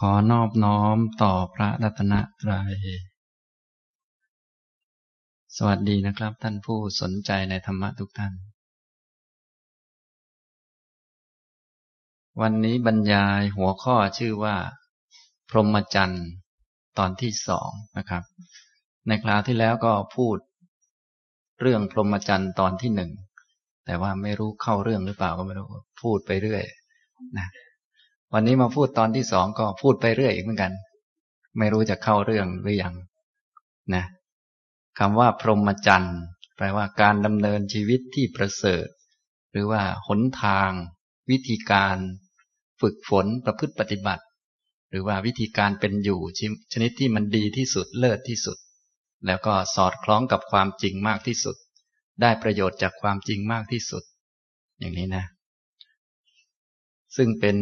ขอนอบน้อมต่อพระรัตนตรัย สวัสดีนะครับ ท่านผู้สนใจในธรรมะทุกท่าน วันนี้บรรยายหัวข้อชื่อว่า พรหมจรรย์ตอนที่สองนะครับ ในคราวที่แล้วก็พูด เรื่องพรหมจรรย์ตอนที่หนึ่ง แต่ว่าไม่รู้เข้าเรื่องหรือเปล่าก็ไม่รู้ พูดไปเรื่อย นะ วันนี้มาพูดตอนที่สองก็พูดไปเรื่อยอีกเหมือนกัน ไม่รู้จะเข้าเรื่องหรือยังนะคำว่าพรหมจรรย์แปลว่าการดำเนินชีวิตที่ประเสริฐ หรือว่าหนทาง วิธีการ ฝึกฝนประพฤติปฏิบัติ หรือว่าวิธีการเป็นอยู่ชนิดที่มันดีที่สุดเลิศที่สุด แล้วก็สอดคล้องกับความจริงมากที่สุด ได้ประโยชน์จากความจริงมากที่สุด อย่างนี้นะ ซึ่งเป็น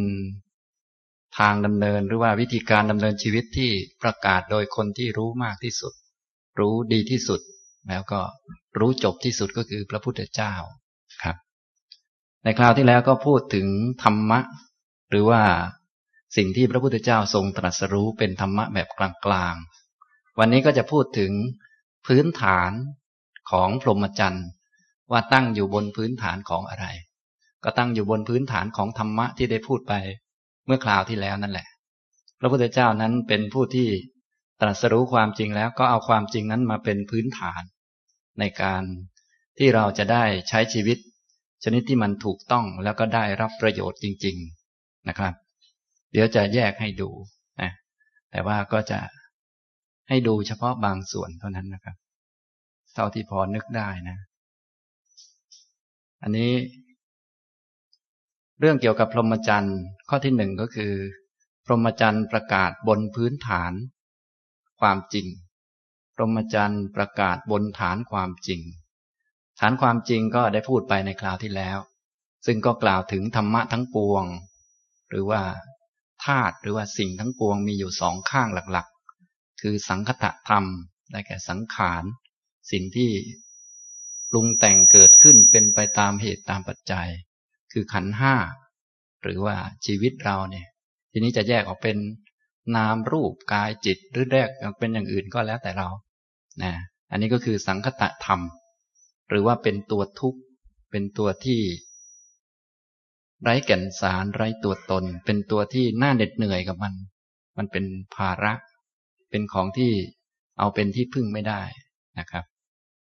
ทางดำเนินหรือว่าวิธีการดำเนินชีวิตที่ประกาศโดยคนที่รู้มากที่สุด รู้ดีที่สุด แล้วก็รู้จบที่สุดก็คือพระพุทธเจ้าครับ ในคราวที่แล้วก็พูดถึงธรรมะ หรือว่าสิ่งที่พระพุทธเจ้าทรงตรัสรู้เป็นธรรมะแบบกลางๆ วันนี้ก็จะพูดถึงพื้นฐานของพรหมจรรย์ว่าตั้งอยู่บนพื้นฐานของอะไร ก็ตั้งอยู่บนพื้นฐานของธรรมะที่ได้พูดไป เมื่อคราวที่แล้วนั่นแหละ พระพุทธเจ้านั้นเป็นผู้ที่ตรัสรู้ความจริงแล้วก็เอาความจริงนั้นมาเป็นพื้นฐาน ในการที่เราจะได้ใช้ชีวิต ชนิดที่มันถูกต้องแล้วก็ได้รับประโยชน์จริง ๆนะครับ เดี๋ยวจะแยกให้ดูนะแต่ว่าก็จะให้ดูเฉพาะบางส่วนเท่านั้นนะครับ เท่าที่พอนึกได้นะ อันนี้ เรื่องเกี่ยวกับพรหมจรรย์ ข้อที่หนึ่งก็คือ พรหมจรรย์ประกาศบนพื้นฐาน ความจริง พรหมจรรย์ประกาศบนฐานความจริง ฐานความจริงก็ได้พูดไปในคราวที่แล้ว ซึ่งก็กล่าวถึงธรรมะทั้งปวง หรือว่าธาตุหรือว่าสิ่งทั้งปวงมีอยู่สองข้างหลักๆ คือสังคตะธรรมได้แก่สังขาร สิ่งที่ปรุงแต่งเกิดขึ้นเป็นไปตามเหตุตามปัจจัย คือขันห้าหรือว่าชีวิตเราเนี่ย ทีนี้จะแยกออกเป็นนามรูปกายจิตหรือแยกเป็นอย่างอื่นก็แล้วแต่เรานะอันนี้ก็คือสังคตะธรรม หรือว่าเป็นตัวทุกข์ เป็นตัวที่ ไร้แก่นสารไร้ตัวตน เป็นตัวที่น่าเหน็ดเหนื่อยกับมัน มันเป็นภาระ เป็นของที่เอาเป็นที่พึ่งไม่ได้นะครับ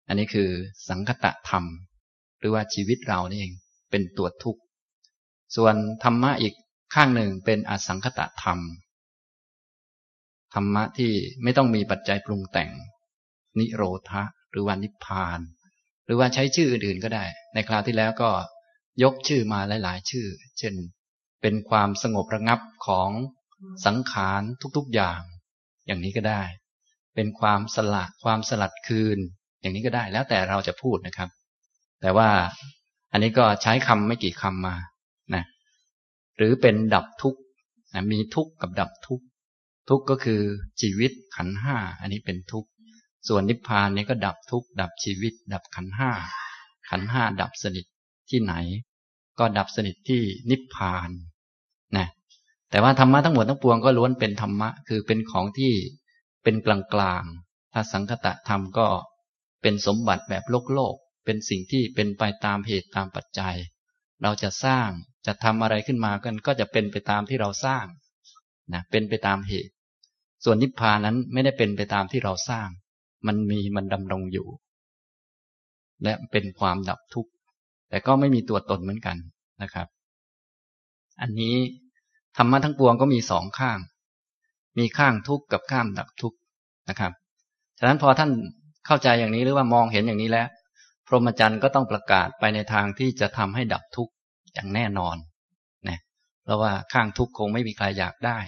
อันนี้คือสังคตะธรรม หรือว่าชีวิตเรานี่เอง เป็นตัวทุกข์ ส่วนธรรมะอีกข้างหนึ่งเป็นอสังคตะธรรม ธรรมะที่ไม่ต้องมีปัจจัยปรุงแต่ง นิโรธะหรือว่านิพพาน หรือว่าใช้ชื่ออื่นๆก็ได้ ในคราวที่แล้วก็ยกชื่อมาหลาย ๆ ชื่อ เช่น เป็นความสงบระงับของสังขารทุกๆอย่าง อย่างนี้ก็ได้ เป็นความสละความสลัดคืน อย่างนี้ก็ได้แล้วแต่เราจะพูดนะครับ แต่ว่า อันนี้ก็ใช้คำไม่กี่คำมานะหรือเป็นดับทุกข์มีทุกข์กับดับทุกข์ทุกข์ก็คือชีวิตขันห้าอันนี้เป็นทุกข์ส่วนนิพพานนี้ก็ดับทุกข์ดับชีวิต ดับขันห้าขันห้าดับสนิทที่ไหน ก็ดับสนิทที่นิพพานนะแต่ว่าธรรมะทั้งหมดทั้งปวงก็ล้วนเป็นธรรมะคือเป็นของที่เป็นกลางๆถ้าสังคตะธรรมก็เป็นสมบัติแบบโลกโลก เป็นสิ่งที่เป็นไปตามเหตุตามปัจจัย เราจะสร้างจะทำอะไรขึ้นมากันก็จะเป็นไปตามที่เราสร้างนะเป็นไปตามเหตุ ส่วนนิพพานนั้นไม่ได้เป็นไปตามที่เราสร้าง มันมีมันดำรงอยู่ และเป็นความดับทุกข์แต่ก็ไม่มีตัวตนเหมือนกันนะครับ อันนี้ธรรมะทั้งปวงก็มีสองข้าง มีข้างทุกข์กับข้างดับทุกข์นะครับ ฉะนั้นพอท่านเข้าใจอย่างนี้หรือว่ามองเห็นอย่างนี้แล้ว พรหมจรรย์ก็ต้องประกาศไปในทางที่จะทำให้ดับทุกข์อย่างแน่นอนนะเพราะว่าข้างทุกข์คงไม่มีใครอยากได้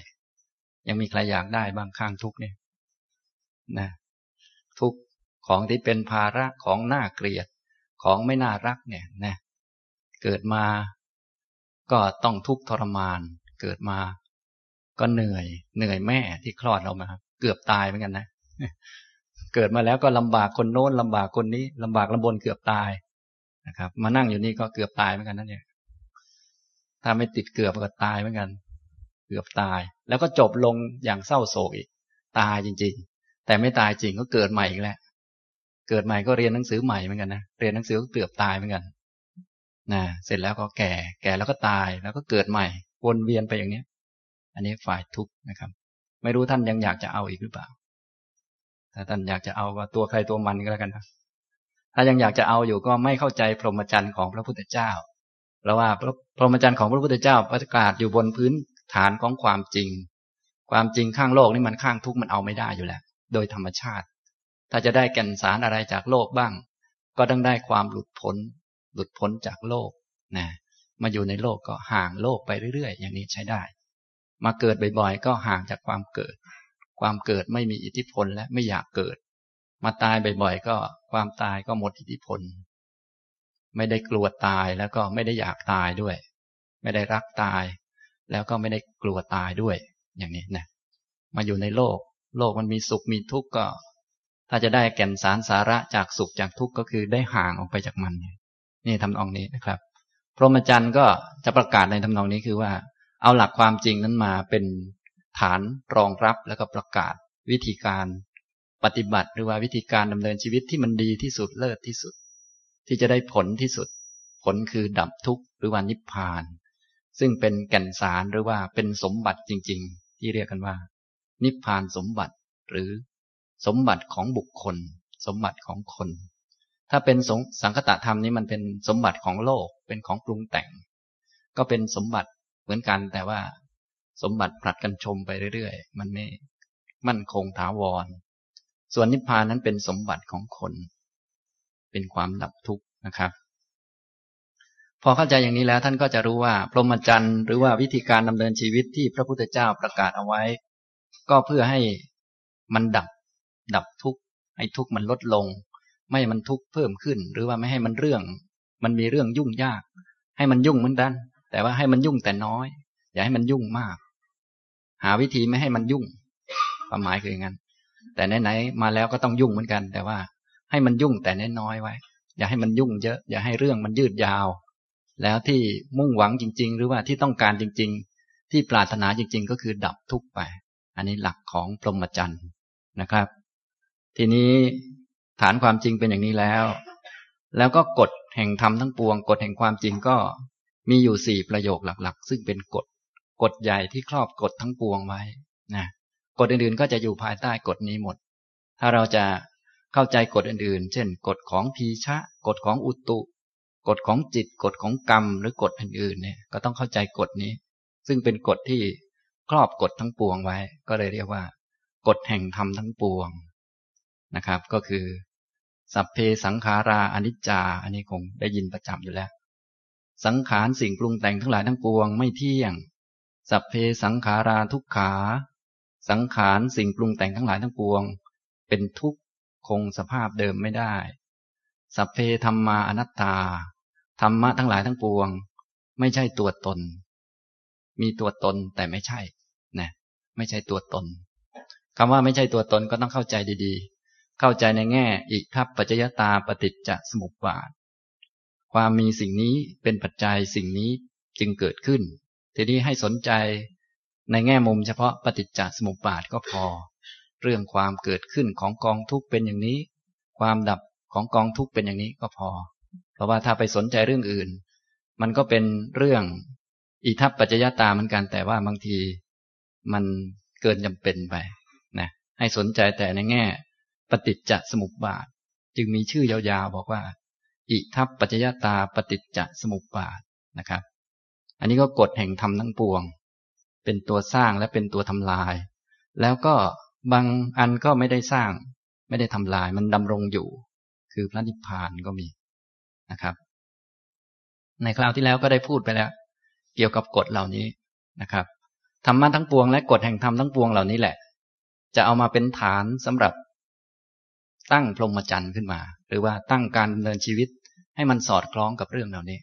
ยังมีใครอยากได้บางข้างทุกข์เนี่ยนะทุกข์ของที่เป็นภาระของน่าเกลียดของไม่น่ารักเนี่ยนะเกิดมาก็ต้องทุกข์ทรมาน เกิดมา ก็เหนื่อย เหนื่อยแม่ที่คลอดเรามา เกือบตายเหมือนกันนะ เกิดมาแล้วก็ลำบากคนโน้นลำบากคนนี้ลำบากลำบนเกือบตายนะครับ มานั่งอยู่นี่ก็เกือบตายเหมือนกันนั่นเนี่ยถ้าไม่ติดเกือบก็ตายเหมือนกัน เกือบตาย แล้วก็จบลงอย่างเศร้าโศกอีก ตายจริง ๆ แต่ไม่ตายจริงก็เกิดใหม่อีกแล้วเกิดใหม่ก็เรียนหนังสือใหม่เหมือนกันนะเรียนหนังสือก็เกือบตายเหมือนกันนะเสร็จแล้วก็แก่ แก่แล้วก็ตายแล้วก็เกิดใหม่ วนเวียนไปอย่างเนี้ย อันนี้ฝ่ายทุกข์นะครับ ไม่รู้ท่านยังอยากจะเอาอีกหรือเปล่า ถ้าท่านอยากจะเอาก็ตัวใครตัวมันก็แล้วกันนะถ้ายังอยากจะเอาอยู่ก็ไม่เข้าใจพรหมจรรย์ของพระพุทธเจ้า เพราะว่าพรหมจรรย์ของพระพุทธเจ้าประกาศอยู่บนพื้นฐานของความจริง ความจริงข้างโลกนี่มันข้างทุกข์มันเอาไม่ได้อยู่แล้ว โดยธรรมชาติ ถ้าจะได้แก่นสารอะไรจากโลกบ้าง ก็ต้องได้ความหลุดพ้น หลุดพ้นจากโลกนะมาอยู่ในโลกก็ห่างโลกไปเรื่อยๆ อย่างนี้ใช้ได้ มาเกิดบ่อยๆ ก็ห่างจากความเกิด ความเกิดไม่มีอิทธิพลและไม่อยากเกิด มาตายบ่อยๆก็ความตายก็หมดอิทธิพล ไม่ได้กลัวตายแล้วก็ไม่ได้อยากตายด้วย ไม่ได้รักตาย แล้วก็ไม่ได้กลัวตายด้วย อย่างนี้นะมาอยู่ในโลก โลกมันมีสุขมีทุกข์ก็ ถ้าจะได้แก่นสารสาระจากสุขจากทุกข์ก็คือได้ห่างออกไปจากมันนี่ทำนองนี้นะครับ พรหมจรรย์ก็จะประกาศในทำนองนี้คือว่า เอาหลักความจริงนั้นมาเป็น ฐานรองรับแล้วก็ประกาศวิธีการปฏิบัติหรือว่าวิธีการดำเนินชีวิตที่มันดีที่สุดเลิศที่สุด ที่จะได้ผลที่สุด ผลคือดับทุกข์หรือว่านิพพาน ซึ่งเป็นแก่นสารหรือว่าเป็นสมบัติจริง ๆ ที่เรียกกันว่า นิพพานสมบัติหรือสมบัติของบุคคล สมบัติของคน ถ้าเป็นสังคตะธรรมนี้มันเป็นสมบัติของโลกเป็นของปรุงแต่ง ก็เป็นสมบัติเหมือนกันแต่ว่า สมบัติผลัดกันชมไปเรื่อยๆ มันไม่มั่นคงถาวร ส่วนนิพพานนั้นเป็นสมบัติของคน เป็นความดับทุกข์นะครับ พอเข้าใจอย่างนี้แล้วท่านก็จะรู้ว่า พรหมจรรย์หรือว่าวิธีการดำเนินชีวิตที่พระพุทธเจ้าประกาศเอาไว้ ก็เพื่อให้มันดับ ดับทุกข์ให้ทุกข์มันลดลง ไม่มันทุกข์เพิ่มขึ้น หรือว่าไม่ให้มันเรื่อง มันมีเรื่องยุ่งยาก ให้มันยุ่งเหมือนกันแต่ว่าให้มันยุ่งแต่น้อย อย่าให้มันยุ่งมาก หาวิธีไม่ให้มันยุ่ง ความหมายคืออย่างนั้น แต่ไหนๆมาแล้วก็ต้องยุ่งเหมือนกัน แต่ว่าให้มันยุ่งแต่น้อยๆไว้ อย่าให้มันยุ่งเยอะ อย่าให้เรื่องมันยืดยาว แล้วที่มุ่งหวังจริง ๆ หรือว่าที่ต้องการจริง ๆ ที่ปรารถนาจริง ๆ ก็คือดับทุกข์ไป อันนี้หลักของพรหมจรรย์นะครับ ทีนี้ฐานความจริงเป็นอย่างนี้แล้ว แล้วก็กฎแห่งธรรมทั้งปวง กฎแห่งความจริงก็มีอยู่สี่ประโยคหลัก ๆ ซึ่งเป็นกฎ กฎใหญ่ที่ครอบกฎทั้งปวงไว้นะกฎอื่นๆก็จะอยู่ภายใต้กฎนี้หมด ถ้าเราจะเข้าใจกฎอื่นๆ เช่น กฎของพีชะ กฎของอุตุ กฎของจิต กฎของกรรม หรือกฎอื่นๆเนี่ยก็ต้องเข้าใจกฎนี้ ซึ่งเป็นกฎที่ครอบกฎทั้งปวงไว้ ก็เลยเรียกว่า กฎแห่งธรรมทั้งปวงนะครับ ก็คือ สัพเพสังขาราอนิจจา อันนี้คงได้ยินประจำอยู่แล้ว สังขารสิ่งปรุงแต่งทั้งหลายทั้งปวงไม่เที่ยง สัพเพสังขาราทุกขา สังขารสิ่งปรุงแต่งทั้งหลายทั้งปวง เป็นทุกข์คงสภาพเดิมไม่ได้ สัพเพธรรมาอนัตตา ธรรมะทั้งหลายทั้งปวง ไม่ใช่ตัวตน มีตัวตนแต่ไม่ใช่ นะ ไม่ใช่ตัวตนคำว่าไม่ใช่ตัวตนก็ต้องเข้าใจดีๆ เข้าใจในแง่ อีกทัพปัจจยตาปฏิจจสมุปบาท ความมีสิ่งนี้เป็นปัจจัยสิ่งนี้จึงเกิดขึ้น ทีนี้ให้สนใจในแง่มุมเฉพาะปฏิจจสมุปบาทก็พอ เรื่องความเกิดขึ้นของกองทุกข์เป็นอย่างนี้ ความดับของกองทุกข์เป็นอย่างนี้ก็พอ เพราะว่าถ้าไปสนใจเรื่องอื่น มันก็เป็นเรื่องอิทัปปัจจยตาเหมือนกันแต่ว่าบางทีมันเกินจำเป็นไปนะให้สนใจแต่ในแง่ ปฏิจจสมุปบาท จึงมีชื่อยาวๆบอกว่า อิทัปปัจจยตาปฏิจจสมุปบาทนะครับ อันนี้ก็กฎแห่งธรรมทั้งปวง เป็นตัวสร้างและเป็นตัวทำลาย แล้วก็บางอันก็ไม่ได้สร้าง ไม่ได้ทำลาย มันดำรงอยู่ คือพระนิพพานก็มีนะครับ ในคราวที่แล้วก็ได้พูดไปแล้ว เกี่ยวกับกฎเหล่านี้นะครับธรรมะทั้งปวงและกฎแห่งธรรมทั้งปวงเหล่านี้แหละ จะเอามาเป็นฐานสำหรับ ตั้งพรหมจรรย์ขึ้นมา หรือว่าตั้งการดำเนินชีวิตให้มันสอดคล้องกับเรื่องเหล่านี้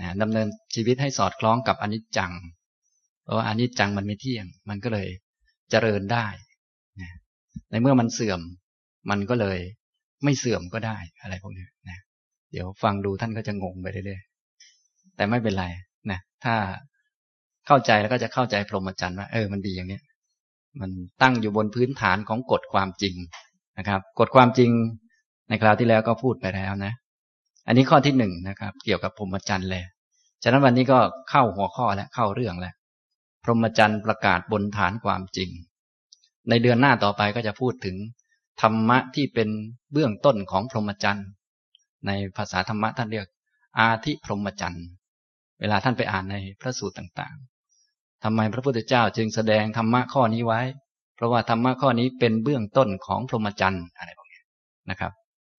นะดำเนินชีวิตให้สอดคล้องกับอนิจจัง เพราะว่าอนิจจังมันไม่เที่ยง มันก็เลยเจริญได้นะในเมื่อมันเสื่อม มันก็เลยไม่เสื่อมก็ได้อะไรพวกนี้นะเดี๋ยวฟังดูท่านก็จะงงไปเรื่อยๆแต่ไม่เป็นไรนะถ้าเข้าใจแล้วก็จะเข้าใจพรหมจรรย์ว่าเออมันดีอย่างเนี้ยมันตั้งอยู่บนพื้นฐานของกฎความจริงนะครับ กฎความจริงในคราวที่แล้วก็พูดไปแล้วนะ อันนี้ข้อที่หนึ่งนะครับ เกี่ยวกับพรหมจรรย์เลย ฉะนั้นวันนี้ก็เข้าหัวข้อแล้วเข้าเรื่องแล้ว พรหมจรรย์ประกาศบนฐานความจริง ในเดือนหน้าต่อไปก็จะพูดถึงธรรมะที่เป็นเบื้องต้นของพรหมจรรย์ ในภาษาธรรมะท่านเรียก อาทิพรหมจรรย์ เวลาท่านไปอ่านในพระสูตรต่างๆทำไมพระพุทธเจ้าจึงแสดงธรรมะข้อนี้ไว้ เพราะว่าธรรมะข้อนี้เป็นเบื้องต้นของพรหมจรรย์อะไรพวกนี้นะครับ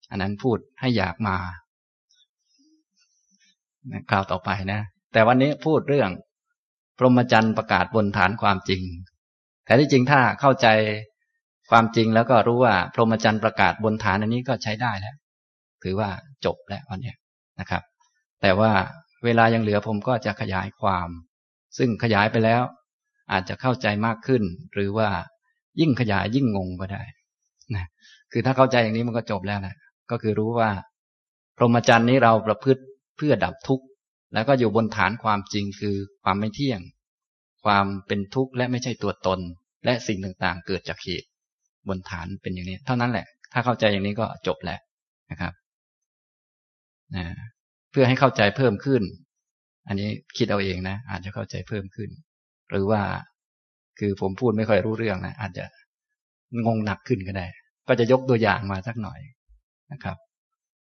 อันนั้นพูดให้อยากมา คราวต่อไปนะ แต่วันนี้พูดเรื่อง พรหมจรรย์ประกาศบนฐานความจริง แต่ที่จริงถ้าเข้าใจความจริงแล้วก็รู้ว่า พรหมจรรย์ประกาศบนฐานอันนี้ก็ใช้ได้แล้ว ถือว่าจบแล้ววันนี้นะครับ แต่ว่าเวลายังเหลือผมก็จะขยายความ ซึ่งขยายไปแล้ว อาจจะเข้าใจมากขึ้น หรือว่ายิ่งขยายยิ่งงงก็ได้นะคือถ้าเข้าใจอย่างนี้มันก็จบแล้วนะก็คือรู้ว่า พรหมจรรย์นี้เราประพฤติ พื่อดับทุกข์แล้วก็อยู่บนฐานความจริงคือความไม่เที่ยง ความเป็นทุกข์และไม่ใช่ตัวตน และสิ่งต่างๆ เกิดจากเหตุ บนฐานเป็นอย่างนี้ เท่านั้นแหละ ถ้าเข้าใจอย่างนี้ก็จบแล้วนะครับนะเพื่อให้เข้าใจเพิ่มขึ้น อันนี้คิดเอาเองนะ อาจจะเข้าใจเพิ่มขึ้น หรือว่าคือผมพูดไม่ค่อยรู้เรื่องนะอาจจะงงหนักขึ้นก็ได้ ก็จะยกตัวอย่างมาสักหน่อยนะครับ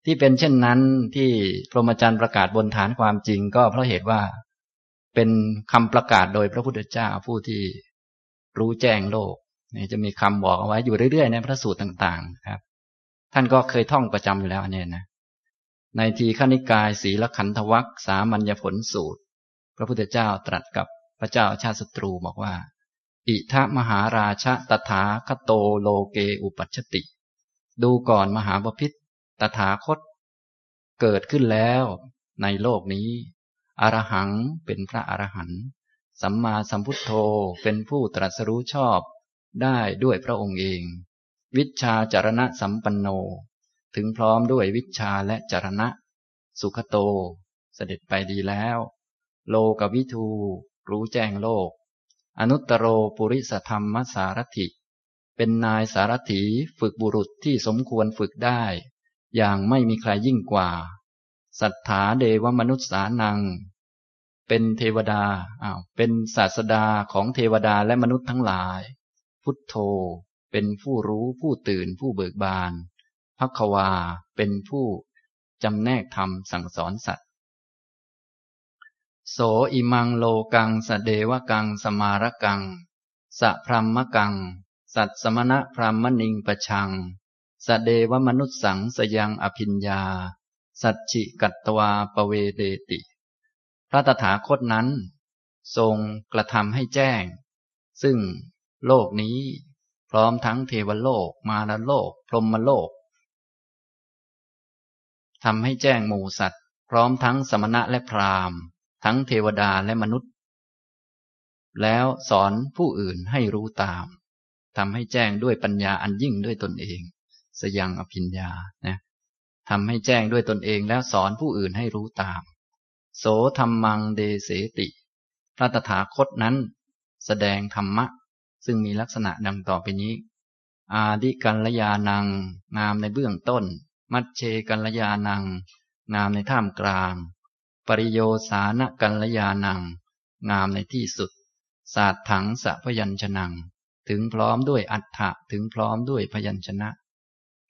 ที่เป็นเช่นนั้นที่พรหมจรรย์ประกาศบนฐานความจริงก็เพราะเหตุว่าเป็นคำประกาศโดยพระพุทธเจ้าผู้ที่รู้แจ้งโลกนี่จะมีคำบอกเอาไว้อยู่เรื่อยๆในพระสูตรต่างๆครับ ท่านก็เคยท่องประจำอยู่แล้วอันนี้นะในทีขณิกายศีลขันธวัคสามัญญผลสูตร พระพุทธเจ้าตรัสกับพระเจ้าชาติศัตรูบอกว่า อิทะมหาราชตถาคโตโลเกอุปัชติ ดูก่อนมหาบพิษ ตถาคต เกิดขึ้นแล้วในโลกนี้ อรหังเป็นพระอรหันต์ สัมมาสัมพุทโธเป็นผู้ตรัสรู้ชอบได้ด้วยพระองค์เอง วิชาจารณะสัมปันโน ถึงพร้อมด้วยวิชาและจารณะ สุขโต เสด็จไปดีแล้ว โลกวิทู รู้แจ้งโลก อนุตตโรปุริสธรรมสารถิ เป็นนายสารถีฝึกบุรุษที่สมควรฝึกได้ อย่างไม่มีใครยิ่งกว่า สัทธาเดวมนุษย์สานัง เป็นเทวดาอ้าวเป็นศาสดาของเทวดาและมนุษย์ทั้งหลาย พุทโธ เป็นผู้รู้ผู้ตื่นผู้เบิกบานพักวาเป็นผู้จำแนกธรรมสั่งสอนสัตว์โสอิมังโลกังสเดวกังสมารกังสะพรมมกัง สัตสมณะพรามมณิงประชัง สเดวมนุษสังสยังอภิญญา สัจฉิกัตวาปเวเดติ พระตถาคตนั้น ทรงกระทำให้แจ้ง ซึ่งโลกนี้พร้อมทั้งเทวโลก มารโลก พรหมโลกทำให้แจ้งหมู่สัตว์ พร้อมทั้งสมณะและพราหมณ์ ทั้งเทวดาและมนุษย์ แล้วสอนผู้อื่นให้รู้ตามทำให้แจ้งด้วยปัญญาอันยิ่งด้วยตนเอง สยังอภิญญานะทำให้แจ้งด้วยตนเองแล้วสอนผู้อื่นให้รู้ตาม โสธรรมังเดเสติ พระตถาคตนั้น แสดงธรรมะ ซึ่งมีลักษณะดังต่อไปนี้ อาดิกัลยานัง งามในเบื้องต้น มัชเชกัลยานัง งามในท่ามกลาง ปริโยสานกัลยานัง งามในที่สุด ศาสตถังสะพยัญชนะถึงพร้อมด้วยอัฏฐะถึงพร้อมด้วยพยัญชนะ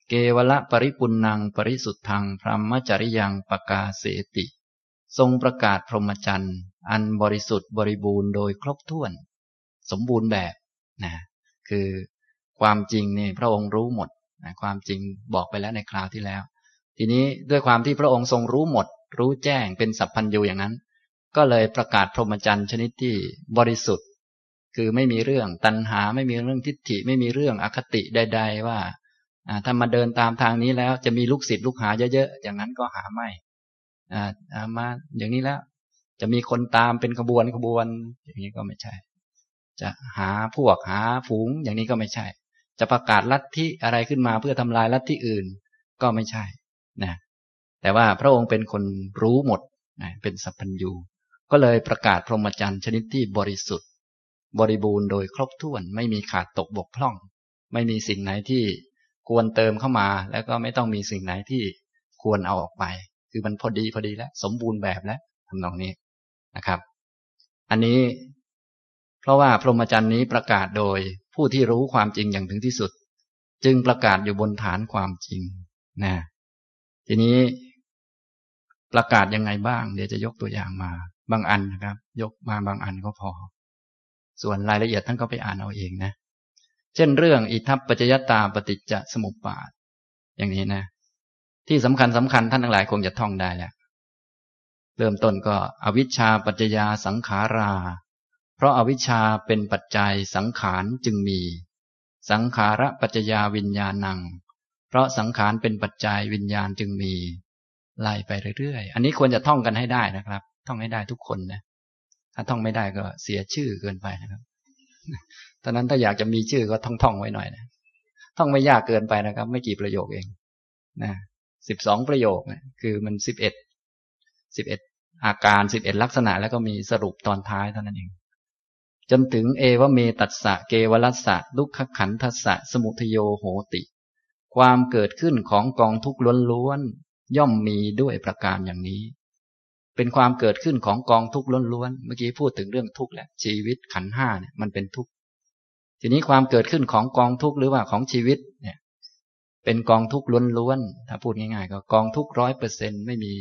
เกวละปริปุนังปริสุทธังพรหมจริยังปกาเสติ ทรงประกาศพรหมจรรย์ อันบริสุทธิ์บริบูรณ์โดยครบถ้วน สมบูรณ์แบบนะคือความจริงนี่พระองค์รู้หมดนะความจริงบอกไปแล้วในคราวที่แล้ว ทีนี้ด้วยความที่พระองค์ทรงรู้หมด รู้แจ้งเป็นสัพพัญญูอย่างนั้น ก็เลยประกาศพรหมจรรย์ชนิดที่บริสุทธิ์ คือไม่มีเรื่องตัณหาไม่มีเรื่องทิฏฐิไม่มีเรื่องอคติใด ๆ ว่า ถ้ามาเดินตามทางนี้แล้วจะมีลูกศิษย์ลูกหาเยอะๆ อย่างนั้นก็หาไม่มาอย่างนี้แล้ว จะมีคนตามเป็นขบวนขบวน อย่างนี้ก็ไม่ใช่ จะหาพวกหาฝูงอย่างนี้ก็ไม่ใช่ จะประกาศลัทธิอะไรขึ้นมาเพื่อทำลายลัทธิอื่น ก็ไม่ใช่นะแต่ว่าพระองค์เป็นคนรู้หมดนะเป็นสัพพัญญูก็เลยประกาศพรหมจรรย์ชนิดที่บริสุทธิ์ บริบูรณ์โดยครบถ้วน ไม่มีขาดตกบกพร่อง ไม่มีสิ่งไหนที่ ควรเติมเข้ามา แล้วก็ไม่ต้องมีสิ่งไหนที่ควรเอาออกไป คือมันพอดีพอดีแล้ว สมบูรณ์แบบแล้วทำนองนี้นะครับ อันนี้เพราะว่าพรหมจรรย์นี้ประกาศโดยผู้ที่รู้ความจริงอย่างถึงที่สุด จึงประกาศอยู่บนฐานความจริงนะทีนี้ประกาศยังไงบ้าง เดี๋ยวจะยกตัวอย่างมา บางอันนะครับ ยกมาบางอันก็พอ ส่วนรายละเอียดท่านก็ไปอ่านเอาเองนะ เช่นเรื่องอิทัปปัจจยตาปฏิจจสมุปบาท อย่างนี้นะ ที่สำคัญสำคัญท่านทั้งหลายคงจะท่องได้แหละเริ่มต้นก็อวิชชาปัจจยาสังขารา เพราะอาวิชชาเป็นปัจจัยสังขารจึงมี สังขาระปัจจยาวิญญาณัง เพราะสังขารเป็นปัจจัยวิญญาณจึงมีไล่ไปเรื่อยๆ อันนี้ควรจะท่องกันให้ได้นะครับ ท่องให้ได้ทุกคนนะ ถ้าท่องไม่ได้ก็เสียชื่อเกินไปนะครับ ตอนนั้นถ้าอยากจะมีชื่อก็ท่องท่องไว้หน่อยนะท่องไม่ยากเกินไปนะครับ ไม่กี่ประโยคเองนะสิบสองประโยคนะคือมันสิบเอ็ดสิบเอ็ดอาการสิบเอ็ดลักษณะ แล้วก็มีสรุปตอนท้ายเท่านั้นเอง จนถึงเอวเมตัสสะเกวลัสสะลุกขขันทัสสะสมุทโยโหติ ความเกิดขึ้นของกองทุกข์ล้วนๆย่อมมีด้วยประการอย่างนี้ เป็นความเกิดขึ้นของกองทุกข์ล้วนๆ เมื่อกี้พูดถึงเรื่องทุกข์แหละ ชีวิตขันห้าเนี่ยมันเป็นทุกข์ ทีนี้ความเกิดขึ้นของกองทุกข์หรือว่าของชีวิตเนี่ย เป็นกองทุกข์ล้วนๆ ถ้าพูดง่ายๆ ก็กองทุกข์ร้อยเปอร์เซ็นไม่มี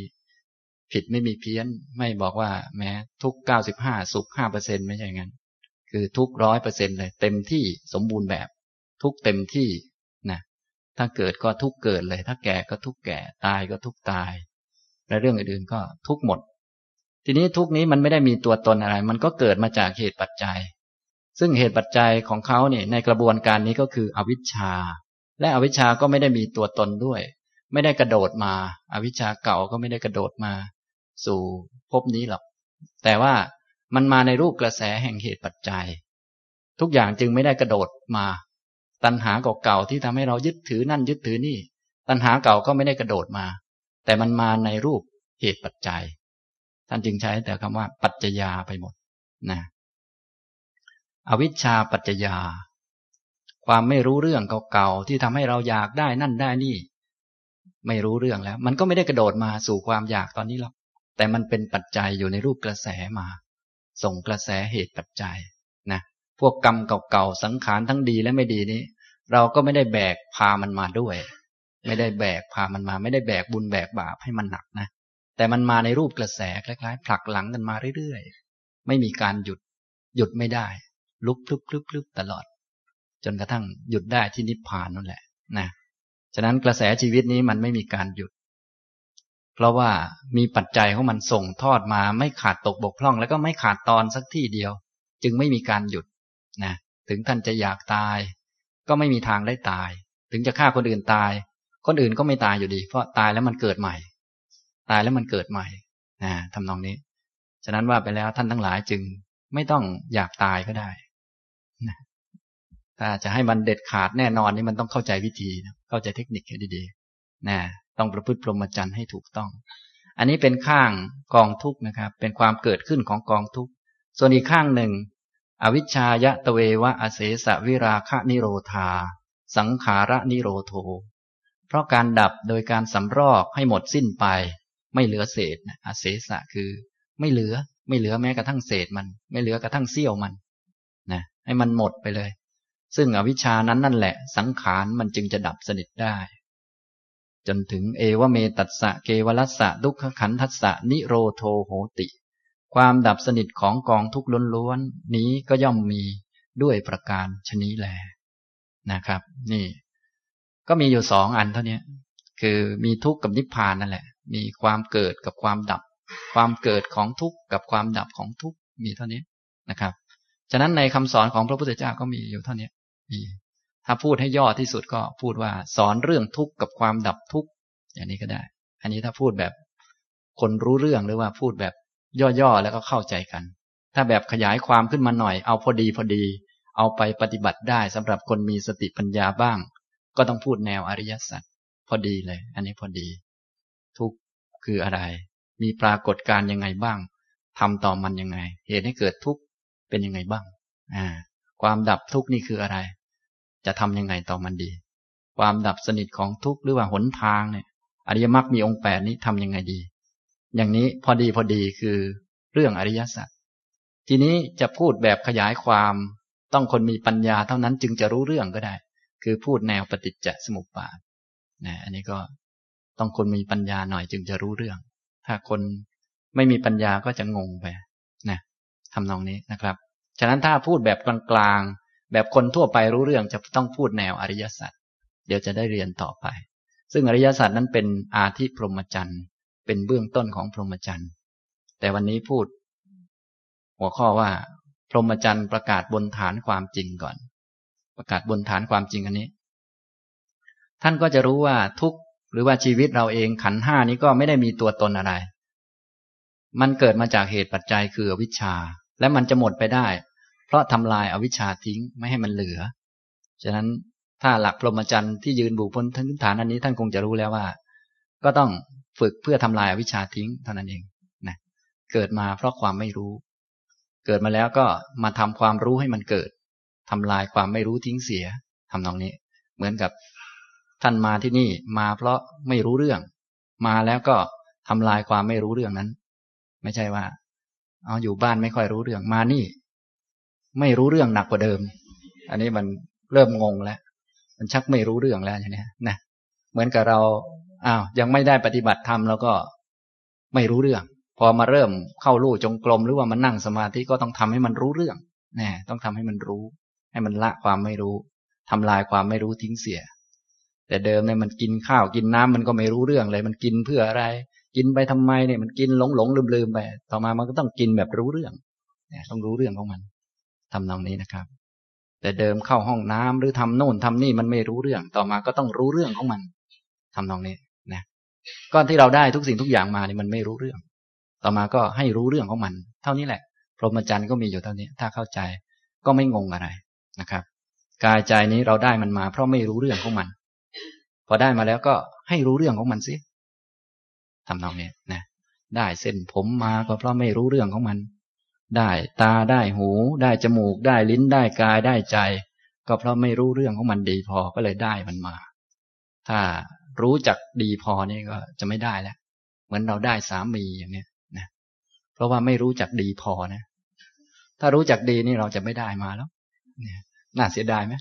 ผิดไม่มีเพี้ยน ไม่บอกว่าแม้ทุกเก้าสิบห้าสุขห้าเปอร์เซ็นไม่ใช่งั้น คือทุกร้อยเปอร์เซ็นเลยเต็มที่สมบูรณ์แบบ ทุกเต็มที่นะถ้าเกิดก็ทุกเกิดเลย ถ้าแก่ก็ทุกแก่ ตายก็ทุกตาย และเรื่องอื่นๆก็ทุกหมด ทีนี้ทุกนี้มันไม่ได้มีตัวตนอะไร มันก็เกิดมาจากเหตุปัจจัย ซึ่งเหตุปัจจัยของเขาเนี่ยในกระบวนการนี้ก็คืออวิชชา และอวิชชาก็ไม่ได้มีตัวตนด้วย ไม่ได้กระโดดมาอาวิชชาเก่าก็ไม่ได้กระโดดมา สู่ภพนี้หรอก แต่ว่ามันมาในรูปกระแสแห่งเหตุปัจจัย ทุกอย่างจึงไม่ได้กระโดดมา ตัณหาเก่าๆที่ทำให้เรายึดถือนั่นยึดถือนี่ ตัณหาเก่าก็ไม่ได้กระโดดมา แต่มันมาในรูปเหตุปัจจัย ท่านจึงใช้แต่คำว่า ปัจจยาไปหมดนะอวิชชาปัจจยา ความไม่รู้เรื่องเก่าๆที่ทำให้เราอยากได้นั่นได้นี่ ไม่รู้เรื่องแล้ว มันก็ไม่ได้กระโดดมาสู่ความอยากตอนนี้หรอกแต่มันเป็นปัจจัยอยู่ในรูปกระแสมา ส่งกระแสเหตุปัจจัยนะพวกกรรมเก่าๆสังขารทั้งดีและไม่ดีนี้ เราก็ไม่ได้แบกพามันมาด้วย ไม่ได้แบกพามันมา ไม่ได้แบกบุญแบกบาปให้มันหนักนะ แต่มันมาในรูปกระแสคล้ายๆผลักหลังกันมาเรื่อยๆ ไม่มีการหยุด หยุดไม่ได้ ลุกพลุบพลุบพลุบตลอด จนกระทั่งหยุดได้ที่นิพพานนั่นแหละ นะ ฉะนั้นกระแสชีวิตนี้มันไม่มีการหยุด เพราะว่ามีปัจจัยของมันส่งทอดมาไม่ขาดตกบกพร่อง แล้วก็ไม่ขาดตอนสักที่เดียว จึงไม่มีการหยุด นะ ถึงท่านจะอยากตาย ก็ไม่มีทางได้ตาย ถึงจะฆ่าคนอื่นตาย คนอื่นก็ไม่ตายอยู่ดี เพราะตายแล้วมันเกิดใหม่ ตายแล้วมันเกิดใหม่นะทำนองนี้ ฉะนั้นว่าไปแล้วท่านทั้งหลายจึงไม่ต้องอยากตายก็ได้นะถ้าจะให้มันเด็ดขาดแน่นอนนี่มันต้องเข้าใจวิธีเข้าใจเทคนิคให้ดีๆนะต้องประพฤติพรหมจรรย์ให้ถูกต้อง อันนี้เป็นข้างกองทุกนะครับ เป็นความเกิดขึ้นของกองทุกส่วนอีกข้างหนึ่ง อวิชชายะตเววะอเสสวิราคะนิโรธา สังขาระนิโรโท เพราะการดับโดยการสำรอกให้หมดสิ้นไป ไม่เหลือเศษนะอเสสะคือ ไม่เหลือไม่เหลือแม้กระทั่งเศษมัน ไม่เหลือกระทั่งเสี้ยวมันนะให้มันหมดไปเลย ซึ่งอวิชชานั้นนั่นแหละ สังขารมันจึงจะดับสนิทได้ จนถึงเอวเมตัสสะเกวลัสสะดุขขันทัสสะนิโรโทโหติ ความดับสนิทของกองทุกข์ล้วนๆนี้ก็ย่อมมีด้วยประการชนี้แลนะครับ นี่ ก็มีอยู่สองอันเท่านี้คือมีทุกข์กับนิพพานนั่นแหละ มีความเกิดกับความดับ ความเกิดของทุกข์กับความดับของทุกข์มีเท่านี้นะครับ ฉะนั้นในคำสอนของพระพุทธเจ้าก็มีอยู่เท่านี้มีถ้าพูดให้ย่อที่สุดก็พูดว่าสอนเรื่องทุกข์กับความดับทุกข์อย่างนี้ก็ได้ อันนี้ถ้าพูดแบบคนรู้เรื่องหรือว่าพูดแบบย่อๆแล้วก็เข้าใจกัน ถ้าแบบขยายความขึ้นมาหน่อย เอาพอดีพอดี เอาไปปฏิบัติได้สำหรับคนมีสติปัญญาบ้าง ก็ต้องพูดแนวอริยสัจพอดีเลย อันนี้พอดี ทุกคืออะไร มีปรากฏการยังไงบ้างทำต่อมันยังไง เหตุให้เกิดทุกข์เป็นยังไงบ้าง อ่า ความดับทุกข์นี่คืออะไร จะทำยังไงต่อมันดี ความดับสนิทของทุกข์หรือว่าหนทางเนี่ยอริยมรรคมีองค์แปดนี้ทำยังไงดี อย่างนี้พอดีพอดีคือเรื่องอริยสัจทีนี้จะพูดแบบขยายความต้องคนมีปัญญาเท่านั้นจึงจะรู้เรื่องก็ได้ คือพูดแนวปฏิจจสมุปบาทนะอันนี้ก็ต้องคนมีปัญญาหน่อยจึงจะรู้เรื่อง ถ้าคนไม่มีปัญญาก็จะงงไปนะทำนองนี้นะครับ ฉะนั้นถ้าพูดแบบกลางๆแบบคนทั่วไปรู้เรื่องจะต้องพูดแนวอริยสัจเดี๋ยวจะได้เรียนต่อไป ซึ่งอริยสัจนั้นเป็นอาธิพรหมจรรย์เป็นเบื้องต้นของพรหมจรรย์แต่วันนี้พูด หัวข้อว่า พรหมจรรย์ประกาศบนฐานความจริงก่อน ประกาศบนฐานความจริงอันนี้ ท่านก็จะรู้ว่าทุกหรือว่าชีวิตเราเองขันห้านี้ก็ไม่ได้มีตัวตนอะไร มันเกิดมาจากเหตุปัจจัยคืออวิชชา และมันจะหมดไปได้ เพราะทำลายอาวิชชาทิ้งไม่ให้มันเหลือ ฉะนั้นถ้าหลักพรหมจรรย์ที่ยืนบุบนพื้นฐานอันนี้ท่านคงจะรู้แล้วว่า ก็ต้องฝึกเพื่อทำลายอาวิชชาทิ้งเท่านั้นเองนะเกิดมาเพราะความไม่รู้ เกิดมาแล้วก็มาทำความรู้ให้มันเกิด ทำลายความไม่รู้ทิ้งเสียทำนองนี้ เหมือนกับท่านมาที่นี่มาเพราะไม่รู้เรื่อง มาแล้วก็ทำลายความไม่รู้เรื่องนั้น ไม่ใช่ว่า เอาอยู่บ้านไม่ค่อยรู้เรื่องมานี่ ไม่รู้เรื่องหนักกว่าเดิม อันนี้มันเริ่มงงแล้ว มันชักไม่รู้เรื่องแล้วอย่างนี้นะเหมือนกับเราอ้าวยังไม่ได้ปฏิบัติธรรมแล้วก็ไม่รู้เรื่อง พอมาเริ่มเข้าลู่จงกรมหรือว่ามันนั่งสมาธิก็ต้องทำให้มันรู้เรื่องนะต้องทำให้มันรู้ ให้มันละความไม่รู้ทำลายความไม่รู้ทิ้งเสีย แต่เดิมเนี่ยมันกินข้าวกินน้ำมันก็ไม่รู้เรื่องเลย มันกินเพื่ออะไร กินไปทำไมเนี่ยมันกินหลงหลงลืมลืมไป ต่อมามันก็ต้องกินแบบรู้เรื่องเนี่ยต้องรู้เรื่องของมันทำนองนี้นะครับ แต่เดิมเข้าห้องน้ำหรือทำโน่นทำนี่มันไม่รู้เรื่อง ต่อมาก็ต้องรู้เรื่องของมันทำนองนี้นะก้อนที่เราได้ทุกสิ่งทุกอย่างมานี่มันไม่รู้เรื่อง ต่อมาก็ให้รู้เรื่องของมัน เท่านี้แหละพรหมจรรย์ก็มีอยู่เท่านี้ ถ้าเข้าใจก็ไม่งงอะไร นะครับ กายใจนี้เราได้มันมา เพราะไม่รู้เรื่องของมัน พอได้มาแล้วก็ให้รู้เรื่องของมันสิทำนองนี้นะได้เส้นผมมาก็เพราะไม่รู้เรื่องของมัน ได้ตาได้หู ได้จมูก ได้ลิ้นได้กายได้ใจ ก็เพราะไม่รู้เรื่องของมันดีพอก็เลยได้มันมา ถ้ารู้จักดีพอนี่ก็จะไม่ได้แล้วเหมือนเราได้สามีอย่างเนี้ยนะเพราะว่าไม่รู้จักดีพอนะ ถ้ารู้จักดีนี่เราจะไม่ได้มาแล้ว น่าเสียดายไหม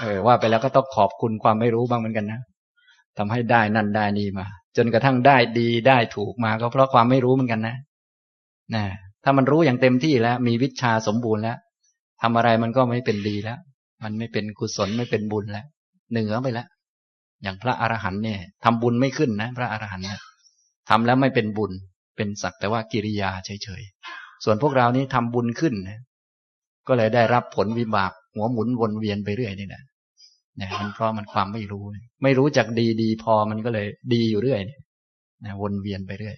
เออว่าไปแล้วก็ต้องขอบคุณความไม่รู้บ้างเหมือนกันนะทำให้ได้นั่นได้นี่มา จนกระทั่งได้ดีได้ถูกมาก็เพราะความไม่รู้เหมือนกันนะนะถ้ามันรู้อย่างเต็มที่แล้ว มีวิชาสมบูรณ์แล้วทำอะไรมันก็ไม่เป็นดีแล้ว มันไม่เป็นกุศลไม่เป็นบุญแล้วเหนือไปแล้วอย่างพระอรหันต์เนี่ยทำบุญไม่ขึ้นนะ พระอรหันต์เนี่ยทำแล้วไม่เป็นบุญ เป็นสักแต่ว่ากิริยาเฉยๆส่วนพวกเรานี้ทำบุญขึ้นนะ ก็เลยได้รับผลวิบาก หัวหมุนวนเวียนไปเรื่อยนี่แหละเนี่ยมันเพราะมันความไม่รู้ ไม่รู้จักดีดีพอมันก็เลยดีอยู่เรื่อยเนี่ยวนเวียนไปเรื่อย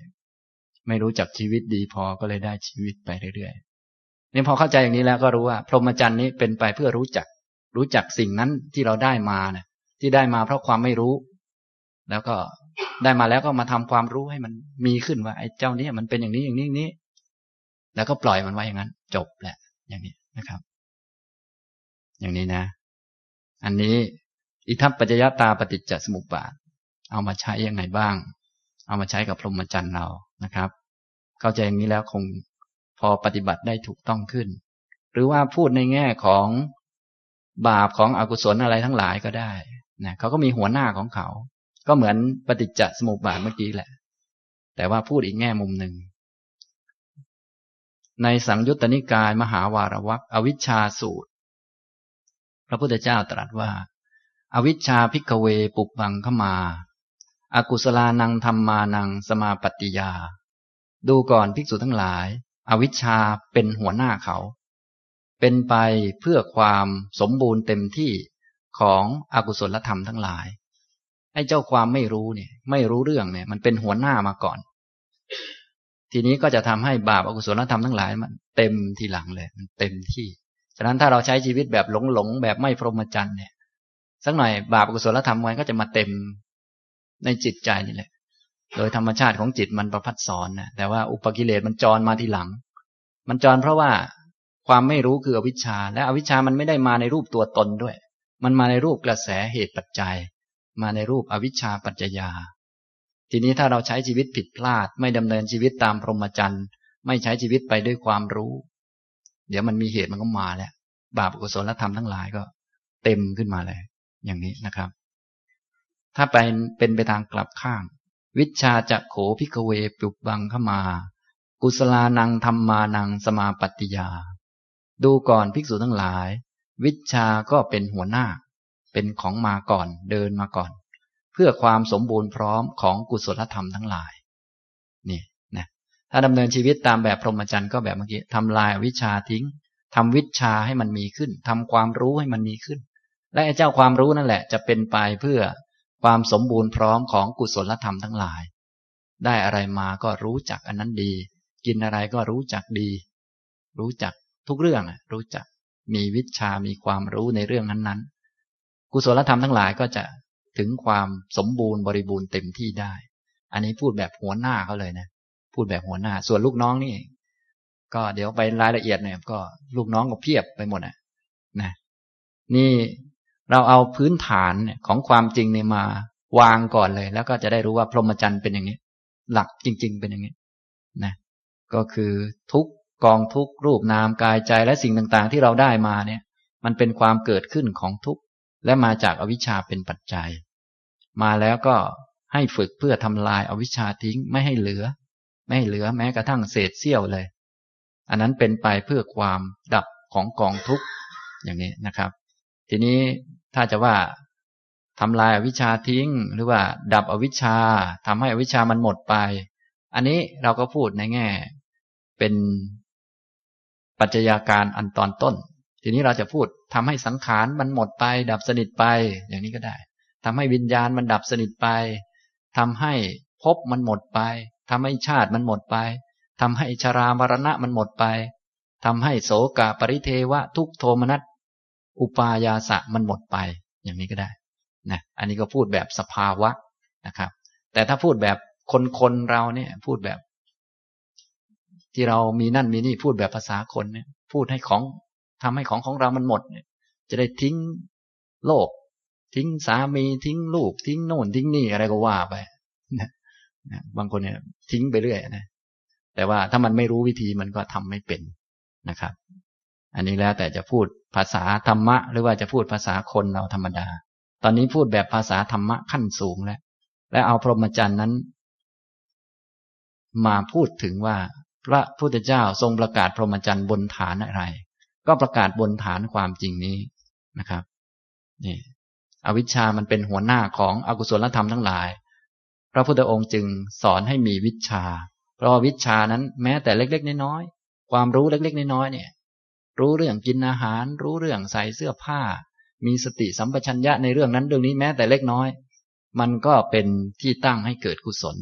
ไม่รู้จักชีวิตดีพอก็เลยได้ชีวิตไปเรื่อยๆนี่พอเข้าใจอย่างนี้แล้วก็รู้ว่า พรหมจรรย์นี้เป็นไปเพื่อรู้จัก รู้จักสิ่งนั้นที่เราได้มานี่ที่ได้มาเพราะความไม่รู้ แล้วก็ได้มาแล้วก็มาทำความรู้ให้มันมีขึ้นว่าไอ้เจ้านี้มันเป็นอย่างนี้อย่างนี้อย่างนี้ แล้วก็ปล่อยมันไว้อย่างนั้น จบแหละอย่างนี้ นะครับ อย่างนี้นะ อันนี้อิทัปปัจจยตาปฏิจจสมุปบาท เอามาใช้ยังไงบ้าง เอามาใช้กับพรหมจรรย์เรานะครับ เข้าใจอย่างนี้แล้วคงพอปฏิบัติได้ถูกต้องขึ้น หรือว่าพูดในแง่ของบาปของอกุศลอะไรทั้งหลายก็ได้นะเขาก็มีหัวหน้าของเขา ก็เหมือนปฏิจจสมุปบาทเมื่อกี้แหละ แต่ว่าพูดอีกแง่มุมหนึ่ง ในสังยุตตนิกายมหาวารวักอวิชชาสูตร พระพุทธเจ้าตรัสว่า อวิชชาพิกเวปุกบังขมาอากุศลานังธรรมานังสมาปฏิยา ดูก่อนภิกษุทั้งหลาย อวิชชาเป็นหัวหน้าเขา เป็นไปเพื่อความสมบูรณ์เต็มที่ของอกุศลธรรมทั้งหลายไอ้เจ้าความไม่รู้เนี่ย ไม่รู้เรื่องเนี่ย มันเป็นหัวหน้ามาก่อน ทีนี้ก็จะทำให้บาปอกุศลธรรมทั้งหลายมันเต็มทีหลังเลยมันเต็มที่ฉะนั้นถ้าเราใช้ชีวิตแบบหลงหลงแบบไม่พรหมจรรย์เนี่ย สักหน่อยบาปอกุศลธรรมมันก็จะมาเต็มในจิตใจนี่แหละ โดยธรรมชาติของจิตมันประพัดสอนนะแต่ว่าอุปกิเลสมันจรมาทีหลัง มันจรเพราะว่าความไม่รู้คืออวิชชา และอวิชชามันไม่ได้มาในรูปตัวตนด้วย มันมาในรูปกระแสเหตุปัจจัย มาในรูปอวิชชาปัจจยา ทีนี้ถ้าเราใช้ชีวิตผิดพลาด ไม่ดำเนินชีวิตตามพรหมจรรย์ ไม่ใช้ชีวิตไปด้วยความรู้ เดี๋ยวมันมีเหตุมันก็มาแล้วบาปกุศลธรรมทั้งหลายก็ เต็มขึ้นมาเลย อย่างนี้นะครับ ถ้าไปเป็นไปทางกลับข้าง วิชาจะโขพิกเวปุบบังเข้ามา กุศลานังธรรมานังสมาปฏิยา ดูก่อนภิกษุทั้งหลาย วิชาก็เป็นหัวหน้า เป็นของมาก่อน เดินมาก่อน พื่อความสมบูรณ์พร้อมของกุศลธรรมทั้งหลายนี่นะถ้าดำเนินชีวิตตามแบบพรหมจรรย์ก็แบบเมื่อกี้ทำลายวิชาทิ้งทำวิชาให้มันมีขึ้นทำความรู้ให้มันมีขึ้น และเจ้าความรู้นั่นแหละ จะเป็นไปเพื่อความสมบูรณ์พร้อมของกุศลธรรมทั้งหลาย ได้อะไรมาก็รู้จักอันนั้นดี กินอะไรก็รู้จักดี รู้จักทุกเรื่องรู้จักมีวิชามีความรู้ในเรื่องนั้นๆ กุศลธรรมทั้งหลายก็จะ ถึงความสมบูรณ์บริบูรณ์เต็มที่ได้ อันนี้พูดแบบหัวหน้าเขาเลยนะ พูดแบบหัวหน้า ส่วนลูกน้องนี่ ก็เดี๋ยวไปรายละเอียดเนี่ยก็ลูกน้องก็เพียบไปหมดอะนะนี่เราเอาพื้นฐานของความจริงเนี่ยมาวางก่อนเลย แล้วก็จะได้รู้ว่าพรหมจรรย์เป็นอย่างนี้ หลักจริง ๆ เป็นอย่างนี้นะก็คือทุกกองทุกรูปนามกายใจและสิ่งต่างๆ ที่เราได้มาเนี่ย มันเป็นความเกิดขึ้นของทุกและมาจากอวิชชาเป็นปัจจัย มาแล้วก็ให้ฝึกเพื่อทำลายอาวิชชาทิ้งไม่ให้เหลือ ไม่ให้เหลือแม้กระทั่งเศษเสี้ยวเลย อันนั้นเป็นไปเพื่อความดับของกองทุกอย่างนี้นะครับ ทีนี้ถ้าจะว่าทำลายอวิชชาทิ้ง หรือว่าดับอวิชชาทำให้อวิชชามันหมดไป อันนี้เราก็พูดในแง่ เป็นปัจจัยาการอันตอนต้น ทีนี้เราจะพูดทำให้สังขารมันหมดไป ดับสนิทไปอย่างนี้ก็ได้ ทำให้วิญญาณมันดับสนิทไปทำให้ภพมันหมดไปทำให้ชาติมันหมดไปทำให้ชรามรณะมันหมดไปทำให้โสกาปริเทวะทุกโทมนัสอุปายาสะมันหมดไป อย่างนี้ก็ได้นะอันนี้ก็พูดแบบสภาวะนะครับ แต่ถ้าพูดแบบคนคนเราเนี่ยพูดแบบ ที่เรามีนั่นมีนี่พูดแบบภาษาคนเนี่ย พูดให้ของทำให้ของของเรามันหมดเนี่ย จะได้ทิ้งโลก ทิ้งสามีทิ้งลูก ทิ้งโน่นทิ้งนี่อะไรก็ว่าไปนะบางคนเนี่ย ทิ้งไปเรื่อยนะแต่ว่าถ้ามันไม่รู้วิธีมันก็ทำไม่เป็นนะครับ อันนี้แล้วแต่จะพูดภาษาธรรมะ หรือว่าจะพูดภาษาคนเราธรรมดา ตอนนี้พูดแบบภาษาธรรมะขั้นสูงแล้ว และเอาพรหมจรรย์นั้น มาพูดถึงว่า พระพุทธเจ้าทรงประกาศพรหมจรรย์บนฐานอะไร ก็ประกาศบนฐานความจริงนี้นะครับนี่ อวิชชามันเป็นหัวหน้าของอกุศลธรรมทั้งหลาย พระพุทธองค์จึงสอนให้มีวิชา เพราะวิชานั้นแม้แต่เล็กๆน้อยๆความรู้เล็กๆน้อยๆเนี่ย รู้เรื่องกินอาหาร รู้เรื่องใส่เสื้อผ้า มีสติสัมปชัญญะในเรื่องนั้นเรื่องนี้แม้แต่เล็กน้อย มันก็เป็นที่ตั้งให้เกิดกุศล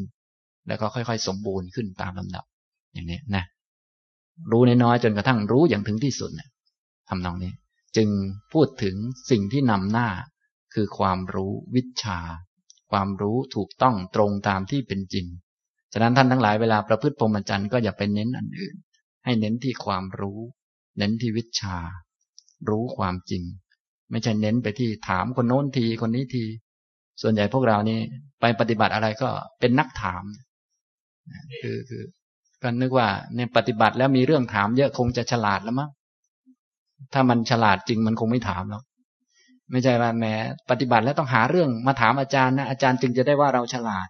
แล้วก็ค่อยๆ สมบูรณ์ขึ้นตามลำดับ อย่างนี้นะ รู้น้อยๆจนกระทั่งรู้อย่างถึงที่สุดเนี่ยทำนองนี้ จึงพูดถึงสิ่งที่นำหน้า คือความรู้วิชา ความรู้ถูกต้องตรงตามที่เป็นจริง ฉะนั้นท่านทั้งหลายเวลาประพฤติพรหมจรรย์ก็อย่าไปเน้นอันอื่น ให้เน้นที่ความรู้ เน้นที่วิชา รู้ความจริง ไม่ใช่เน้นไปที่ถามคนโน้นทีคนนี้ที ส่วนใหญ่พวกเรานี่ไปปฏิบัติอะไรก็เป็นนักถาม คือคือก็นึกว่าเนี่ยปฏิบัติแล้วมีเรื่องถามเยอะคงจะฉลาดแล้วมั้งถ้ามันฉลาดจริงมันคงไม่ถามหรอก ไม่ใช่ว่าแหมปฏิบัติแล้วต้องหาเรื่องมาถามอาจารย์นะอาจารย์จึงจะได้ว่าเราฉลาด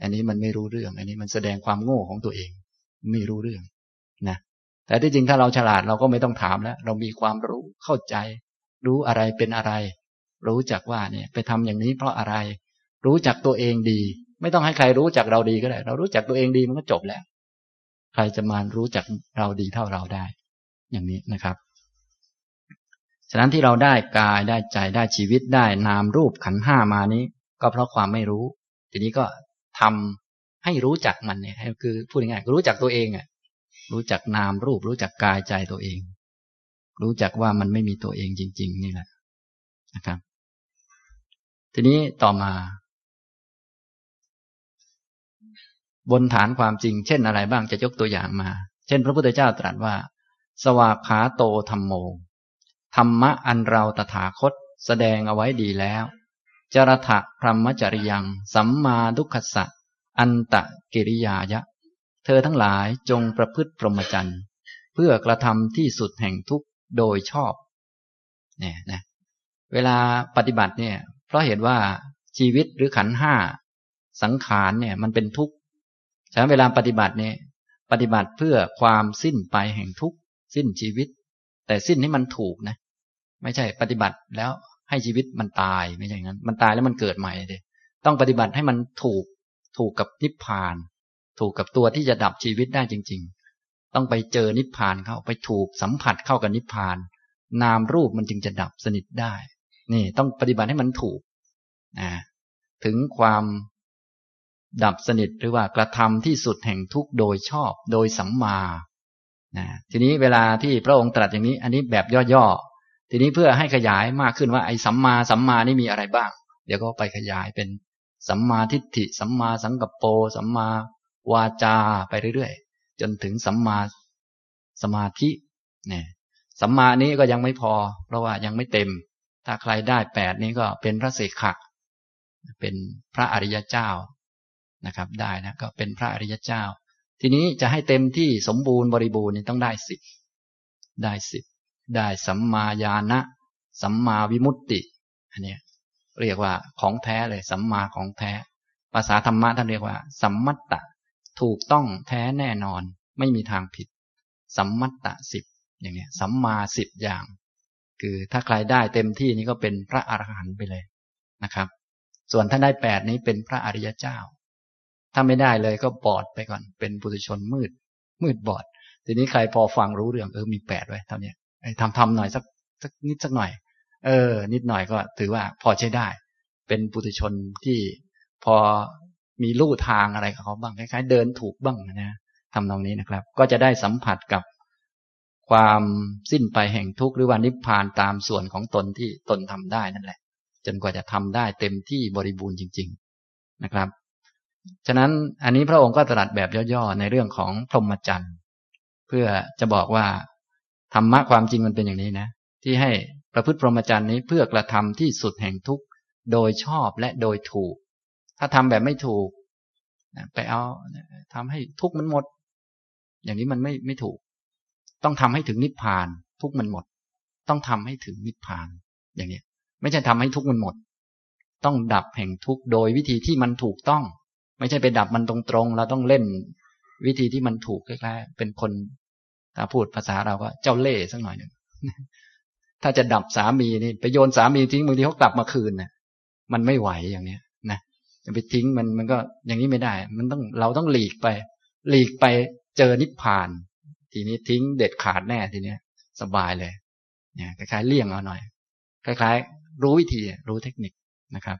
อันนี้มันไม่รู้เรื่อง อันนี้มันแสดงความโง่ของตัวเอง ไม่รู้เรื่องนะแต่ที่จริงถ้าเราฉลาดเราก็ไม่ต้องถามแล้ว เรามีความรู้เข้าใจ รู้อะไรเป็นอะไร รู้จักว่าเนี่ยไปทำอย่างนี้เพราะอะไร รู้จักตัวเองดี ไม่ต้องให้ใครรู้จักเราดีก็ได้ เรารู้จักตัวเองดีมันก็จบแล้ว ใครจะมารู้จักเราดีเท่าเราได้ อย่างนี้นะครับ ฉะนั้นที่เราได้กายได้ใจได้ชีวิตได้นามรูปขันห้ามานี้ ก็เพราะความไม่รู้ ทีนี้ก็ทำให้รู้จักมันเนี่ยคือพูดง่ายๆรู้จักตัวเองอะรู้จักนามรูป รู้จักกายใจตัวเอง รู้จักว่ามันไม่มีตัวเองจริง ๆ นี่แหละนะครับ ทีนี้ต่อมา บนฐานความจริง เช่นอะไรบ้างจะยกตัวอย่างมา เช่น พระพุทธเจ้าตรัสว่า สวากขาโตธรรมโม ธรรมะอันเราตถาคตแสดงเอาไว้ดีแล้ว จรถะพรหมจริยัง สัมมาดุขสะอันตะกิริยายะ เธอทั้งหลายจงประพฤติพรหมจรรย์เพื่อกระทำที่สุดแห่งทุกโดยชอบ เนี่ยนะ เวลาปฏิบัติเนี่ย เพราะเห็นว่าชีวิตหรือขันห้าสังขารเนี่ยมันเป็นทุกข์ฉะนั้นเวลาปฏิบัติเนี่ยปฏิบัติเพื่อความสิ้นไปแห่งทุกข์สิ้นชีวิต แต่สิ้นให้มันถูกนะ ไม่ใช่ปฏิบัติแล้วให้ชีวิตมันตายไม่ใช่งั้น มันตายแล้วมันเกิดใหม่เลยต้องปฏิบัติให้มันถูกถูกกับนิพพาน ถูกกับตัวที่จะดับชีวิตได้จริง ๆ ต้องไปเจอนิพพานเข้าไปถูกสัมผัสเข้ากับนิพพาน นามรูปมันจึงจะดับสนิทได้ นี่ต้องปฏิบัติให้มันถูกนะถึงความดับสนิทหรือว่ากระทำที่สุดแห่งทุกโดยชอบโดยสัมมานะทีนี้เวลาที่พระองค์ตรัสอย่างนี้ อันนี้แบบย่อๆ ทีนี้เพื่อให้ขยายมากขึ้นว่าไอ้สัมมาสัมมานี่มีอะไรบ้าง เดี๋ยวก็ไปขยายเป็นสัมมาทิฏฐิ สัมมาสังกัปโป สัมมาวาจาไปเรื่อยๆ จนถึงสัมมาสมาธิเนี่ยสัมมานี้ก็ยังไม่พอ เพราะว่ายังไม่เต็ม ถ้าใครได้แปดนี้ก็เป็นพระเสกขะเป็นพระอริยเจ้านะครับ ได้นะก็เป็นพระอริยเจ้า ทีนี้จะให้เต็มที่สมบูรณ์บริบูรณ์นี่ต้องได้สิบได้สิบ ได้สัมมาญาณะสัมมาวิมุตติ อันนี้เรียกว่าของแท้เลยสัมมาของแท้ ภาษาธรรมะท่านเรียกว่า สัมมัตตะ ถูกต้องแท้แน่นอน ไม่มีทางผิด สัมมัตตะสิบอย่างเงี้ยสัมมาสิบอย่าง คือถ้าใครได้เต็มที่นี้ก็เป็นพระอรหันต์ไปเลยนะครับ ส่วนท่านได้แปดนี้เป็นพระอริยเจ้า ถ้าไม่ได้เลยก็บอดไปก่อน เป็นปุถุชนมืด มืดบอด ทีนี้ใครพอฟังรู้เรื่องเออมีแปดไว้เท่านี้ ทำทำหน่อยสักสักนิดสักหน่อย เออ นิดหน่อยก็ถือว่าพอใช้ได้ เป็นปุถุชนที่พอมีลู่ทางอะไรกับเขาบ้างคล้ายๆ เดินถูกบ้างนะทำตรงนี้นะครับ ก็จะได้สัมผัสกับความสิ้นไปแห่งทุกข์หรือว่านิพพานตามส่วนของตนที่ตนทำได้นั่นแหละ จนกว่าจะทำได้เต็มที่บริบูรณ์จริง ๆนะครับ ฉะนั้นอันนี้พระองค์ก็ตรัสแบบย่อๆในเรื่องของพรหมจรรย์ เพื่อจะบอกว่า ธรรมะความจริงมันเป็นอย่างนี้นะ ที่ให้ประพฤติพรหมจรรย์นี้เพื่อกระทำที่สุดแห่งทุกข์โดยชอบและโดยถูก ถ้าทำแบบไม่ถูกไปเอาทำให้ทุกข์มันหมด อย่างนี้มันไม่ไม่ถูก ต้องทำให้ถึงนิพพาน ทุกข์มันหมด ต้องทำให้ถึงนิพพาน อย่างนี้ไม่ใช่ทำให้ทุกข์มันหมด ต้องดับแห่งทุกข์โดยวิธีที่มันถูกต้อง ไม่ใช่ไปดับมันตรงๆเราต้องเล่นวิธีที่มันถูกคล้ายๆเป็นคน ถ้าพูดภาษาเราก็เจ้าเล่ห์สักหน่อยหนึ่งถ้าจะดับสามีนี่ไปโยนสามีทิ้งบางทีเขากลับมาคืนนะมันไม่ไหวอย่างเนี้ยนะจะไปทิ้งมันมันก็อย่างนี้ไม่ได้ มันต้องเราต้องหลีกไป หลีกไปเจอนิพพาน ทีนี้ทิ้งเด็ดขาดแน่ทีเนี้ย สบายเลยเนี่ยคล้ายๆเลี่ยงเอาหน่อย คล้ายๆ รู้วิธีรู้เทคนิคนะครับ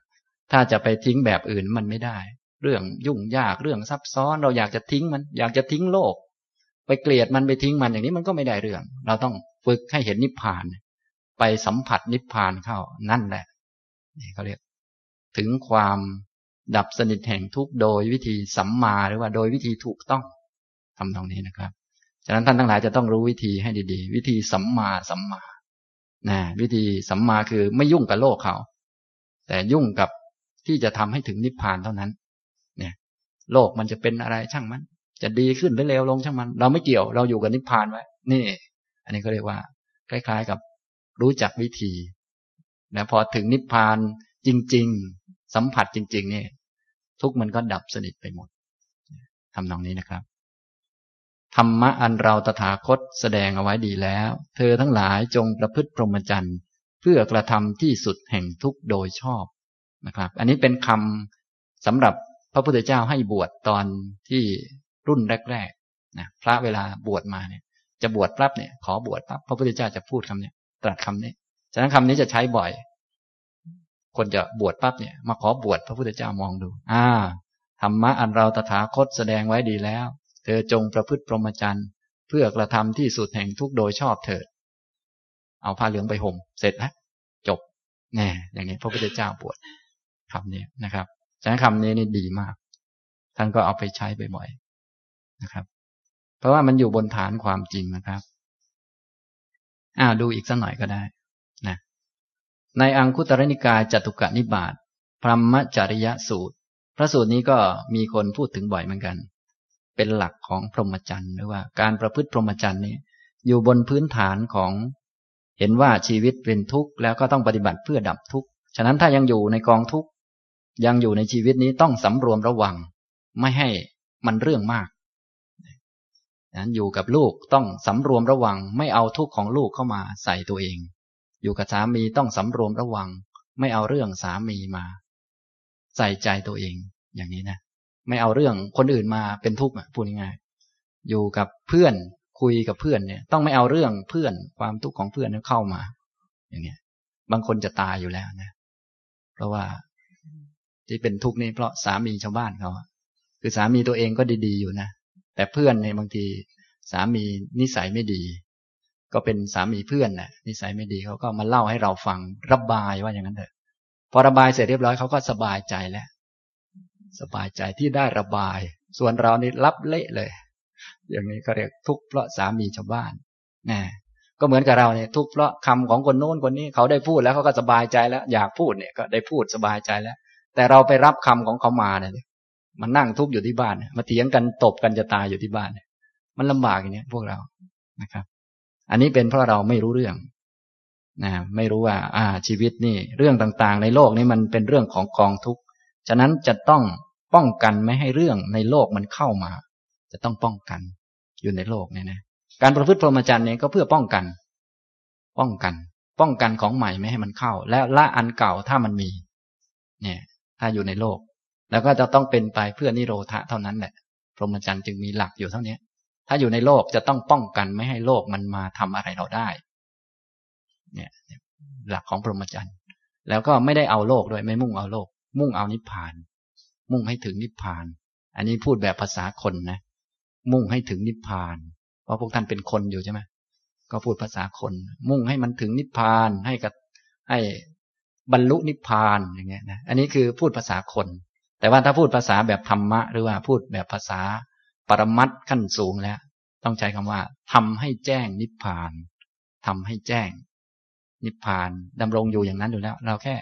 ถ้าจะไปทิ้งแบบอื่นมันไม่ได้ เรื่องยุ่งยากเรื่องซับซ้อนเราอยากจะทิ้งมัน อยากจะทิ้งโลก ไปเกลียดมันไปทิ้งมันอย่างนี้มันก็ไม่ได้เรื่อง เราต้องฝึกให้เห็นนิพพาน ไปสัมผัสนิพพานเข้านั่นแหละนี่เขาเรียก ถึงความดับสนิทแห่งทุกโดยวิธีสัมมาหรือว่าโดยวิธีถูกต้องทำตรงนี้นะครับฉะนั้นท่านทั้งหลายจะต้องรู้วิธีให้ดีๆ วิธีสัมมาสัมมานะวิธีสัมมาคือไม่ยุ่งกับโลกเขา แต่ยุ่งกับที่จะทำให้ถึงนิพพานเท่านั้น เนี่ย โลกมันจะเป็นอะไรช่างมัน จะดีขึ้นหรือเลวลงช่างมัน เราไม่เกี่ยวเราอยู่กับนิพพานไว้ นี่ อันนี้ก็เรียกว่า คล้าย ๆ กับรู้จักวิธีนะพอถึงนิพพานจริง ๆ สัมผัสจริง ๆ นี่ ทุกมันก็ดับสนิทไปหมดทำนองนี้นะครับธรรมะอันเราตถาคตแสดงเอาไว้ดีแล้ว เธอทั้งหลายจงประพฤติพรหมจรรย์ เพื่อกระทำที่สุดแห่งทุกโดยชอบนะครับ อันนี้เป็นคำสำหรับพระพุทธเจ้าให้บวชตอนที่ รุ่นแรกๆนะพระเวลาบวชมาเนี่ย จะบวชปั๊บเนี่ย ขอบวชปั๊บพระพุทธเจ้าจะพูดคำนี้ตรัสคำนี้ฉะนั้นคำนี้จะใช้บ่อย คนจะบวชปั๊บเนี่ย มาขอบวชพระพุทธเจ้ามองดู อ่าธรรมะอันเราตถาคตแสดงไว้ดีแล้ว เธอจงประพฤติพรหมจรรย์เพื่อกระทำที่สุดแห่งทุกโดยชอบเถิด เอาผ้าเหลืองไปห่ม เสร็จแล้วจบแน่อย่างนี้พระพุทธเจ้าบวชคำนี้นะครับฉะนั้นคำนี้นี่ดีมาก ท่านก็เอาไปใช้บ่อย นะครับ เพราะว่ามันอยู่บนฐานความจริงนะครับอ่าดูอีกสักหน่อยก็ได้นะในอังคุตรนิกายจตุกะนิบาตพรหมจริยสูตร พระสูตรนี้ก็มีคนพูดถึงบ่อยเหมือนกัน เป็นหลักของพรหมจรรย์หรือว่าการประพฤติพรหมจรรย์นี้ อยู่บนพื้นฐานของ เห็นว่าชีวิตเป็นทุกข์แล้วก็ต้องปฏิบัติเพื่อดับทุกข์ฉะนั้นถ้ายังอยู่ในกองทุกข์ยังอยู่ในชีวิตนี้ต้องสำรวมระวัง ไม่ให้มันเรื่องมาก นั้นอยู่กับลูกต้องสำรวมระวัง ไม่เอาทุกข์ของลูกเข้ามาใส่ตัวเอง อยู่กับสามีต้องสำรวมระวัง ไม่เอาเรื่องสามีมา ใส่ใจตัวเอง อย่างนี้นะไม่เอาเรื่องคนอื่นมาเป็นทุกข์พูดง่ายๆอยู่กับเพื่อนคุยกับเพื่อนเนี่ย ต้องไม่เอาเรื่องเพื่อนความทุกข์ของเพื่อนนั้นเข้ามา อย่างเงี้ย บางคนจะตายอยู่แล้วนะ เพราะว่าที่เป็นทุกข์นี่เพราะสามีชาวบ้านเขาคือสามีตัวเองก็ดีๆอยู่นะ แต่เพื่อนเนี่ยบางทีสามีนิสัยไม่ดี ก็เป็นสามีเพื่อนน่ะนิสัยไม่ดีเขาก็มาเล่าให้เราฟังระบายว่าอย่างนั้นเถอะพอระบายเสร็จเรียบร้อยเขาก็สบายใจแล้ว สบายใจที่ได้ระบาย ส่วนเรานี่รับเละเลย อย่างนี้ก็เรียกทุกข์เพราะสามีชาวบ้านนะก็เหมือนกับเราเนี่ยทุกข์เพราะคำของคนโน้นคนนี้เขาได้พูดแล้วเขาก็สบายใจแล้ว อยากพูดเนี่ยก็ได้พูดสบายใจแล้ว แต่เราไปรับคำของเขามาเนี่ย มันนั่งทุกข์อยู่ที่บ้าน มาเถียงกันตบกันจะตายอยู่ที่บ้าน มันลำบากอย่างนี้พวกเรานะครับ อันนี้เป็นเพราะเราไม่รู้เรื่องนะไม่รู้ว่า อ่า ชีวิตนี่ เรื่องต่างๆ ในโลกนี้มันเป็นเรื่องของกองทุกข์ฉะนั้นจะต้องป้องกันไม่ให้เรื่องในโลกมันเข้ามา จะต้องป้องกันอยู่ในโลกเนี่ยนะการประพฤติพรหมจรรย์เนี่ยก็เพื่อป้องกัน ป้องกัน ป้องกันของใหม่ไม่ให้มันเข้า และละอันเก่าถ้ามันมี เนี่ย ถ้าอยู่ในโลก แล้วก็จะต้องเป็นไปเพื่อนิโรธะเท่านั้นแหละ พรหมจรรย์จึงมีหลักอยู่เท่านี้ ถ้าอยู่ในโลกจะต้องป้องกันไม่ให้โลกมันมาทำอะไรเราได้ เนี่ย หลักของพรหมจรรย์ แล้วก็ไม่ได้เอาโลกด้วยไม่มุ่งเอาโลก มุ่งเอานิพพาน มุ่งให้ถึงนิพพาน อันนี้พูดแบบภาษาคนนะ มุ่งให้ถึงนิพพาน เพราะพวกท่านเป็นคนอยู่ใช่ไหมก็พูดภาษาคน มุ่งให้มันถึงนิพพานให้กับให้บรรลุนิพพานอย่างเงี้ยนะ อันนี้คือพูดภาษาคน แต่ว่าถ้าพูดภาษาแบบธรรมะ หรือว่าพูดแบบภาษาปรมัตขั้นสูงแล้ว ต้องใช้คำว่าทำให้แจ้งนิพพานทำให้แจ้ง นิพพานดำรงอยู่อย่างนั้นอยู่แล้ว เราแค่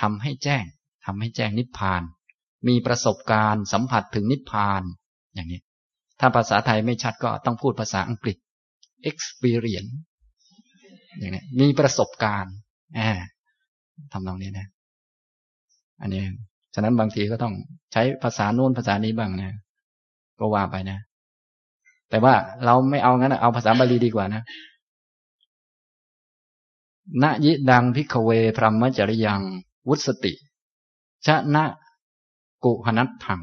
ทำให้แจ้งทำให้แจ้งนิพพาน มีประสบการณ์สัมผัสถึงนิพพาน อย่างนี้ ถ้าภาษาไทยไม่ชัดก็ต้องพูดภาษาอังกฤษ experience อย่างนี้มีประสบการณ์แอบทำตรงนี้นะ อันนี้ ฉะนั้นบางทีก็ต้องใช้ภาษาโน้นภาษานี้บ้างนะ ก็ว่าไปนะ แต่ว่าเราไม่เอางั้นเอาภาษาบาลีดีกว่านะณยิดังพิกเวพรหมจริยัง วุสติ ชะนะกุหนัตถัง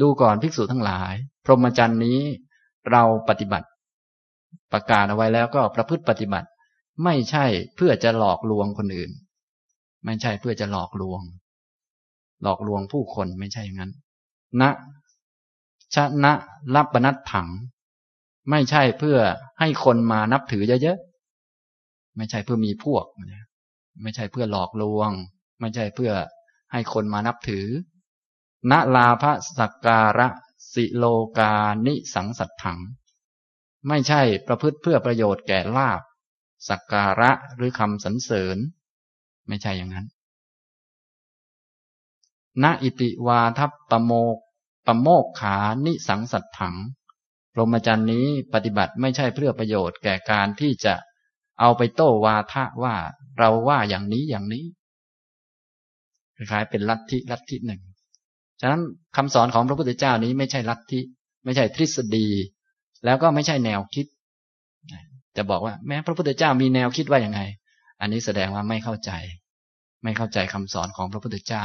ดูก่อนภิกษุทั้งหลาย พรหมจรรย์นี้เราปฏิบัติ ประกาศเอาไว้แล้วก็ประพฤติปฏิบัติ ไม่ใช่เพื่อจะหลอกลวงคนอื่น ไม่ใช่เพื่อจะหลอกลวง หลอกลวงผู้คนไม่ใช่อย่างนั้น นะชนะรับปนัดถัง ไม่ใช่เพื่อให้คนมานับถือเยอะๆไม่ใช่เพื่อมีพวก ไม่ใช่เพื่อหลอกลวง ไม่ใช่เพื่อให้คนมานับถือณลาภสักการะสิโลกานิสังสัตถัง ไม่ใช่ประพฤติเพื่อประโยชน์แก่ลาบสักการะหรือคำสรรเสริญ ไม่ใช่อย่างนั้น ณอิติวาทัปโมกปโมกขานิสังสัตถังพรหมจรรย์นี้ปฏิบัติไม่ใช่เพื่อประโยชน์แก่การที่จะเอาไปโต้วาทะว่าเราว่าอย่างนี้อย่างนี้คล้ายๆเป็นลัทธิลัทธิหนึ่ง ฉะนั้นคำสอนของพระพุทธเจ้านี้ไม่ใช่ลัทธิ ไม่ใช่ทฤษฎี แล้วก็ไม่ใช่แนวคิด จะบอกว่าแม้พระพุทธเจ้ามีแนวคิดว่าอย่างไง อันนี้แสดงว่าไม่เข้าใจ ไม่เข้าใจคำสอนของพระพุทธเจ้า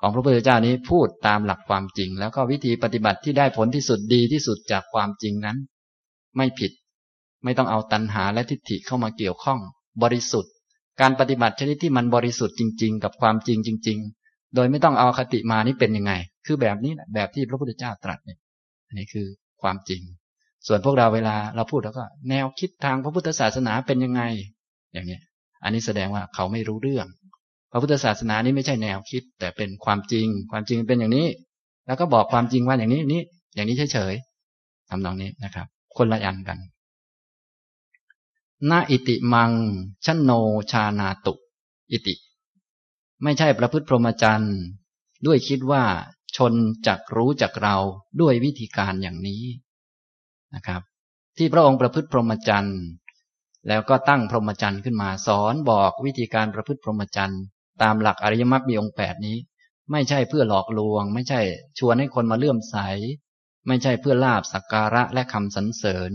ของพระพุทธเจ้านี้พูดตามหลักความจริง แล้วก็วิธีปฏิบัติที่ได้ผลที่สุดดีที่สุดจากความจริงนั้น ไม่ผิด ไม่ต้องเอาตัณหาและทิฏฐิเข้ามาเกี่ยวข้อง บริสุทธิ์ การปฏิบัติชนิดที่มันบริสุทธิ์จริง ๆ กับความจริงจริง ๆ โดยไม่ต้องเอาคติมานี่เป็นยังไง คือแบบนี้แหละแบบที่พระพุทธเจ้าตรัสเนี่ยอันนี้คือความจริง ส่วนพวกเราเวลาเราพูดแล้วก็ แนวคิดทางพระพุทธศาสนาเป็นยังไง อย่างนี้อันนี้แสดงว่าเขาไม่รู้เรื่อง พระพุทธศาสนานี้ไม่ใช่แนวคิด แต่เป็นความจริง ความจริงเป็นอย่างนี้ แล้วก็บอกความจริงว่าอย่างนี้นี้อย่างนี้เฉยๆทำนองนี้นะครับ คนละอันกันนาอิติมังชนโนชานาตุ อิติ ไม่ใช่ประพฤติพรหมจรรย์ด้วยคิดว่าชนจักรู้จักเราด้วยวิธีการอย่างนี้นะครับ ที่พระองค์ประพฤติพรหมจรรย์แล้วก็ตั้งพรหมจรรย์ขึ้นมาสอนบอกวิธีการประพฤติพรหมจรรย์ ตามหลักอริยมรรคมีองค์แปดนี้ ไม่ใช่เพื่อหลอกลวง ไม่ใช่ชวนให้คนมาเลื่อมใส ไม่ใช่เพื่อลาบสักการะและคำสรรเสริญ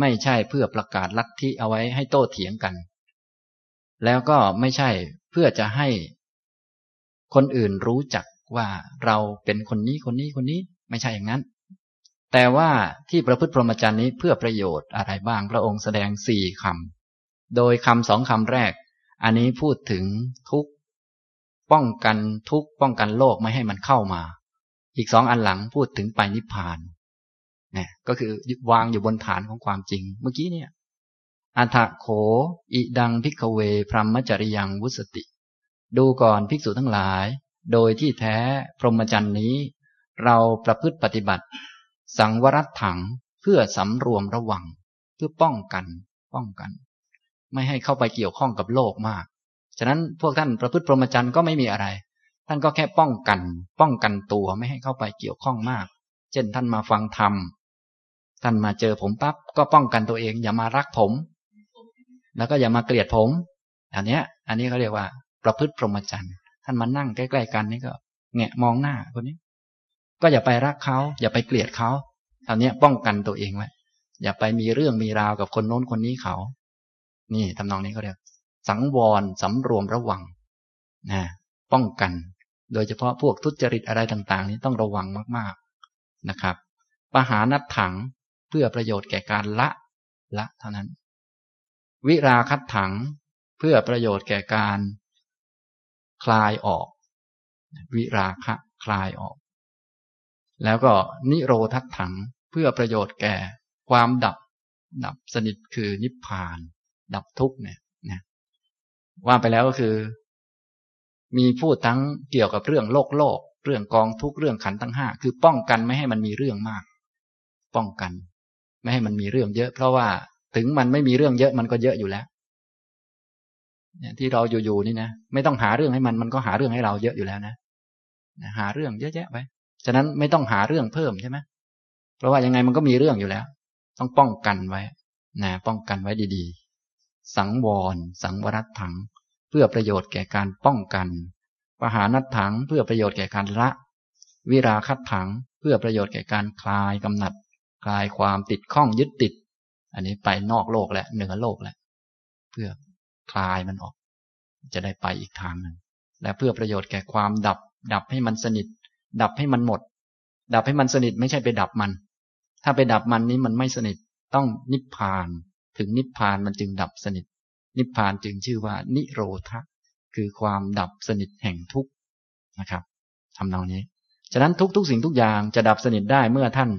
ไม่ใช่เพื่อประกาศลัทธิเอาไว้ให้โต้เถียงกัน แล้วก็ไม่ใช่เพื่อจะให้ คนอื่นรู้จักว่าเราเป็นคนนี้คนนี้คนนี้ไม่ใช่อย่างนั้น แต่ว่าที่ประพฤติพรหมจรรย์นี้เพื่อประโยชน์อะไรบ้างพระองค์แสดงสี่คำโดยคำสองคำแรก อันนี้พูดถึงทุก ป้องกันทุกป้องกันโลกไม่ให้มันเข้ามา อีกสองอันหลังพูดถึงไปนิพพานเนี่ยก็คือวางอยู่บนฐานของความจริง เมื่อกี้เนี่ยอัฏฐโข อิดังพิกเว พรหมจริยังวุสติ ดูก่อนภิกษุทั้งหลาย โดยที่แท้พรหมจรรย์นี้ เราประพฤติปฏิบัติ สังวรัตถังเพื่อสำรวมระวัง เพื่อป้องกัน ป้องกัน ไม่ให้เข้าไปเกี่ยวข้องกับโลกมาก ฉะนั้นพวกท่านประพฤติพรหมจรรย์ก็ไม่มีอะไร ท่านก็แค่ป้องกัน ป้องกันตัวไม่ให้เข้าไปเกี่ยวข้องมาก เช่น ท่านมาฟังธรรมท่านมาเจอผมปั๊บก็ป้องกันตัวเอง อย่ามารักผม แล้วก็อย่ามาเกลียดผมอันนี้อันนี้เขาเรียกว่า ประพฤติพรหมจรรย์ท่านมานั่งใกล้ๆกันนี่ก็แงะมองหน้าคนนี้ ก็อย่าไปรักเขาอย่าไปเกลียดเขาเท่านี้ป้องกันตัวเองไว้อย่าไปมีเรื่องมีราวกับคนโน้นคนนี้เขา นี่ทำนองนี้ก็เรียก สังวรสำรวมระวังนะป้องกัน โดยเฉพาะพวกทุจริตอะไรต่างๆ นี้ต้องระวังมากๆนะครับปหานัดถังเพื่อประโยชน์แก่การละละเท่านั้น วิราคัดถังเพื่อประโยชน์แก่การ คลายออก วิราคะคลายออก แล้วก็นิโรธถังเพื่อประโยชน์แก่ความดับ ดับสนิทคือนิพพาน ดับทุกเนี่ย ว่าไปแล้วก็คือ มีพูดทั้งเกี่ยวกับเรื่องโลกโลก เรื่องกองทุกเรื่องขันทั้งห้าคือป้องกันไม่ให้มันมีเรื่องมาก ป้องกัน ไม่ให้มันมีเรื่องเยอะ เพราะว่าถึงมันไม่มีเรื่องเยอะมันก็เยอะอยู่แล้วเนี่ยที่เราอยู่ๆนี่นะไม่ต้องหาเรื่องให้มันมันก็หาเรื่องให้เราเยอะอยู่แล้วนะหาเรื่องเยอะแยะไปฉะนั้นไม่ต้องหาเรื่องเพิ่มใช่ไหมเพราะว่ายังไงมันก็มีเรื่องอยู่แล้ว ต้องป้องกันไว้นะป้องกันไว้ดีๆ สังวร สังวรัตถัง เพื่อประโยชน์แก่การป้องกัน ปหานัตถังเพื่อประโยชน์แก่การละ วิราคัตถังเพื่อประโยชน์แก่การคลายกำหนัด คลายความติดข้องยึดติด อันนี้ไปนอกโลกแล้วเหนือโลกแล้วเพื่อคลายมันออก จะได้ไปอีกทางหนึ่งและเพื่อประโยชน์แก่ความดับ ดับให้มันสนิท ดับให้มันหมด ดับให้มันสนิทไม่ใช่ไปดับมัน ถ้าไปดับมันนี้มันไม่สนิทต้องนิพพาน ถึงนิพพานมันจึงดับสนิท นิพพานจึงชื่อว่า นิโรธคือความดับสนิทแห่งทุกข์นะครับทำนองนี้ฉะนั้นทุกทุกสิ่งทุกอย่างจะดับสนิทได้เมื่อท่าน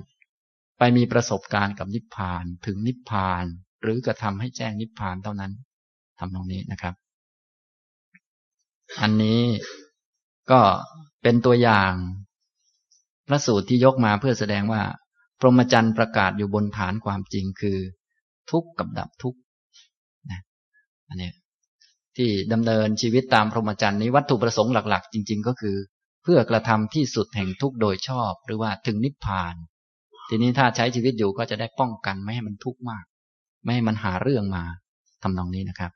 ไปมีประสบการณ์กับนิพพานถึงนิพพาน หรือกระทำให้แจ้งนิพพานเท่านั้นทำตรงนี้นะครับ อันนี้ก็เป็นตัวอย่างพระสูตรที่ยกมาเพื่อแสดงว่า พรหมจรรย์ประกาศอยู่บนฐานความจริงคือ ทุกข์กับดับทุกข์นะอันนี้ที่ดำเนินชีวิตตามพรหมจรรย์นี้วัตถุประสงค์หลัก ๆ จริง ๆ ก็คือ เพื่อกระทำที่สุดแห่งทุกข์โดยชอบ หรือว่าถึงนิพพาน ทีนี้ถ้าใช้ชีวิตอยู่ก็จะได้ป้องกันไม่ให้มันทุกข์มาก ไม่ให้มันหาเรื่องมาทำนองนี้นะครับ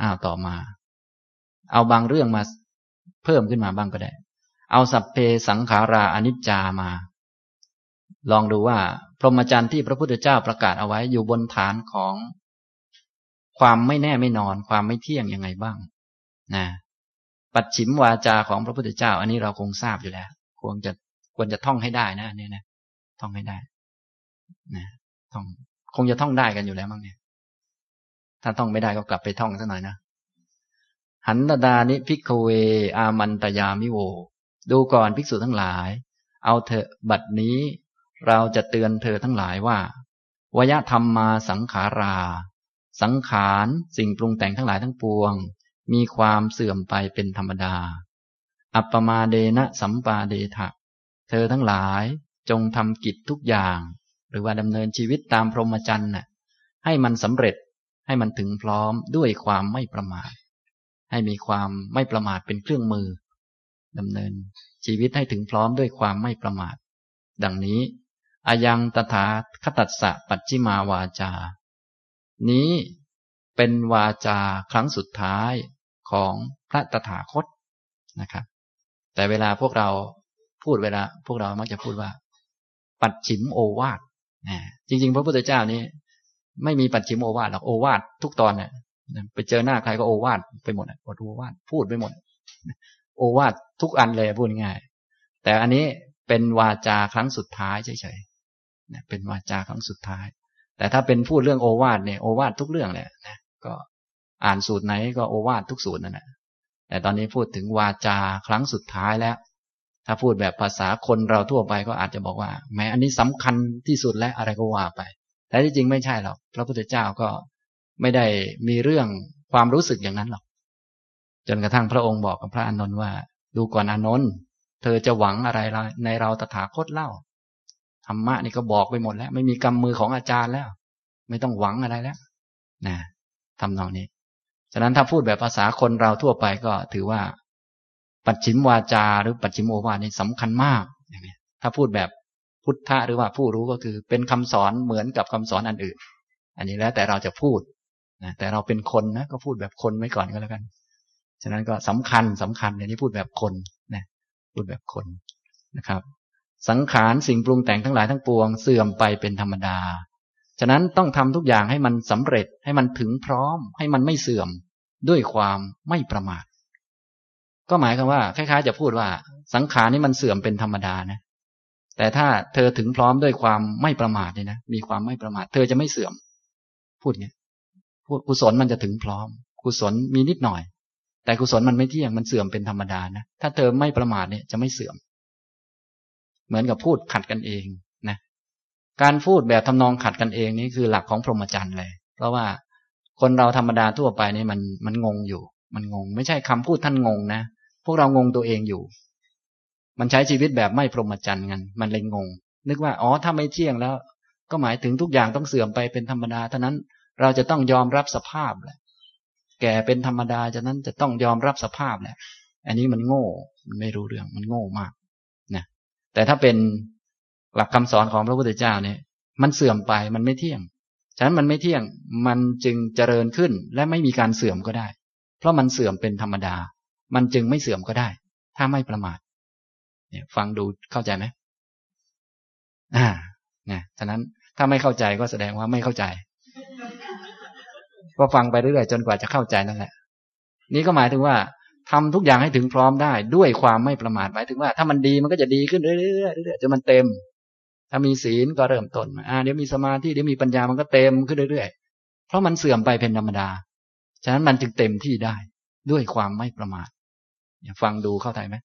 อ้าวต่อมา เอาบางเรื่องมาเพิ่มขึ้นมาบ้างก็ได้ เอาสัพเพสังขาราอนิจจามา ลองดูว่า พรหมจรรย์ที่พระพุทธเจ้าประกาศเอาไว้อยู่บนฐานของ ความไม่แน่ไม่นอน ความไม่เที่ยงยังไงบ้าง นะ ปัดฉิมวาจาของพระพุทธเจ้า อันนี้เราคงทราบอยู่แล้วควรจะควรจะท่องให้ได้นะเนี่ยนะท่องให้ได้นะท่องคงจะท่องได้กันอยู่แล้วมั้งเนี่ย ถ้าท่องไม่ได้ก็กลับไปท่องสักหน่อยนะหันตดานิพิกเว อามันตยามิโว ดูก่อนภิกษุทั้งหลาย เอาเถอะบัดนี้ เราจะเตือนเธอทั้งหลายว่าวยธรรมมาสังขารา สังขารสิ่งปรุงแต่งทั้งหลายทั้งปวง มีความเสื่อมไปเป็นธรรมดา อัปปมาเดนะสัมปาเดทะ เธอทั้งหลายจงทำกิจทุกอย่าง หรือว่าดำเนินชีวิตตามพรหมจรรย์น่ะให้มันสำเร็จให้มันถึงพร้อมด้วยความไม่ประมาท ให้มีความไม่ประมาทเป็นเครื่องมือดำเนินชีวิตให้ถึงพร้อมด้วยความไม่ประมาท ดังนี้ อายังตถาคตัสสะปัจจิมาวาจา นี้เป็นวาจาครั้งสุดท้ายของพระตถาคตนะครับ แต่เวลาพวกเราพูดเวลา พวกเรามักจะพูดว่า ปัดฉิมโอวาทจริง ๆ พระพุทธเจ้านี้ ไม่มีปัดฉิมโอวาทหรอกโอวาททุกตอนเนี่ยไปเจอหน้าใครก็โอวาทไปหมดอดโอวาทพูดไปหมด โอวาททุกอันเลยพูดง่าย แต่อันนี้เป็นวาจาครั้งสุดท้ายเฉยๆ เป็นวาจาครั้งสุดท้าย แต่ถ้าเป็นพูดเรื่องโอวาทเนี่ยโอวาททุกเรื่องแหละนะก็อ่านสูตรไหนก็โอวาททุกสูตรนั่นแหละแต่ตอนนี้พูดถึงวาจาครั้งสุดท้ายแล้ว ถ้าพูดแบบภาษาคนเราทั่วไปก็อาจจะบอกว่าแม้อันนี้สำคัญที่สุดและอะไรก็ว่าไป แต่ที่จริงไม่ใช่หรอกพระพุทธเจ้าก็ไม่ได้มีเรื่องความรู้สึกอย่างนั้นหรอก จนกระทั่งพระองค์บอกกับพระอานนท์ว่า ดูก่อนอานนท์เธอจะหวังอะไรในเราตถาคตเล่า ธรรมะนี่ก็บอกไปหมดแล้ว ไม่มีกำมือของอาจารย์แล้ว ไม่ต้องหวังอะไรแล้วนะทำนองนี้ ฉะนั้นถ้าพูดแบบภาษาคนเราทั่วไปก็ถือว่า ปัจฉิมวาจาหรือปัจฉิมโอวาทนี่สำคัญมากอย่างนี้ถ้าพูดแบบพุทธะหรือว่าผู้รู้ก็คือ เป็นคำสอนเหมือนกับคำสอนอันอื่น อันนี้แล้วแต่เราจะพูดนะแต่เราเป็นคนนะก็พูดแบบคนไว้ก่อนก็แล้วกัน ฉะนั้นก็สำคัญสำคัญในนี้พูดแบบคนนะพูดแบบคนนะครับ สังขารสิ่งปรุงแต่งทั้งหลายทั้งปวง เสื่อมไปเป็นธรรมดา ฉะนั้นต้องทำทุกอย่างให้มันสำเร็จให้มันถึงพร้อม ให้มันไม่เสื่อมด้วยความไม่ประมาท ก็หมายความว่าคล้ายๆ จะพูดว่า สังขารนี่มันเสื่อมเป็นธรรมดานะ แต่ถ้าเธอถึงพร้อมด้วยความไม่ประมาทเนี่ยนะมีความไม่ประมาท เธอจะไม่เสื่อม พูดเงี้ยพูดกุศลมันจะถึงพร้อม กุศลมีนิดหน่อย แต่กุศลมันไม่เที่ยงมันเสื่อมเป็นธรรมดานะถ้าเธอไม่ประมาทเนี่ยจะไม่เสื่อม เหมือนกับพูดขัดกันเองนะการพูดแบบทำนองขัดกันเองนี่คือหลักของพรหมจรรย์เลย เพราะว่าคนเราธรรมดาทั่วไปนี่มันมันงงอยู่ มันงง ไม่ใช่คำพูดท่านงงนะพวกเรางงตัวเองอยู่ มันใช้ชีวิตแบบไม่พรหมจรรย์กันมันเลยงง นึกว่าอ๋อถ้าไม่เที่ยงแล้ว ก็หมายถึงทุกอย่างต้องเสื่อมไปเป็นธรรมดาเท่านั้นเราจะต้องยอมรับสภาพแหละแก่เป็นธรรมดาฉะนั้นจะต้องยอมรับสภาพแหละ อันนี้มันโง่ มันไม่รู้เรื่อง มันโง่มาก แต่ถ้าเป็นหลักคำสอนของพระพุทธเจ้าเนี่ย มันเสื่อมไปมันไม่เที่ยง ฉะนั้นมันไม่เที่ยงมันจึงเจริญขึ้นและไม่มีการเสื่อมก็ได้ เพราะมันเสื่อมเป็นธรรมดา มันจึงไม่เสื่อมก็ได้ ถ้าไม่ประมาทเนี่ยฟังดูเข้าใจไหมอ่าเนี่ยฉะนั้นถ้าไม่เข้าใจก็แสดงว่าไม่เข้าใจ ก็ฟังไปเรื่อยๆจนกว่าจะเข้าใจนั่นแหละ นี่ก็หมายถึงว่า ทำทุกอย่างให้ถึงพร้อมได้ด้วยความไม่ประมาทหมายถึงว่า ถ้ามันดีมันก็จะดีขึ้นเรื่อยๆเรื่อยๆจนมันเต็ม ถ้ามีศีลก็เริ่มต้นอ่าเดี๋ยวมีสมาธิเดี๋ยวมีปัญญามันก็เต็มขึ้นเรื่อยๆเพราะมันเสื่อมไปเป็นธรรมดา ฉะนั้นมันจึงเต็มที่ได้ด้วยความไม่ประมาทฟังดูเข้าใจไหม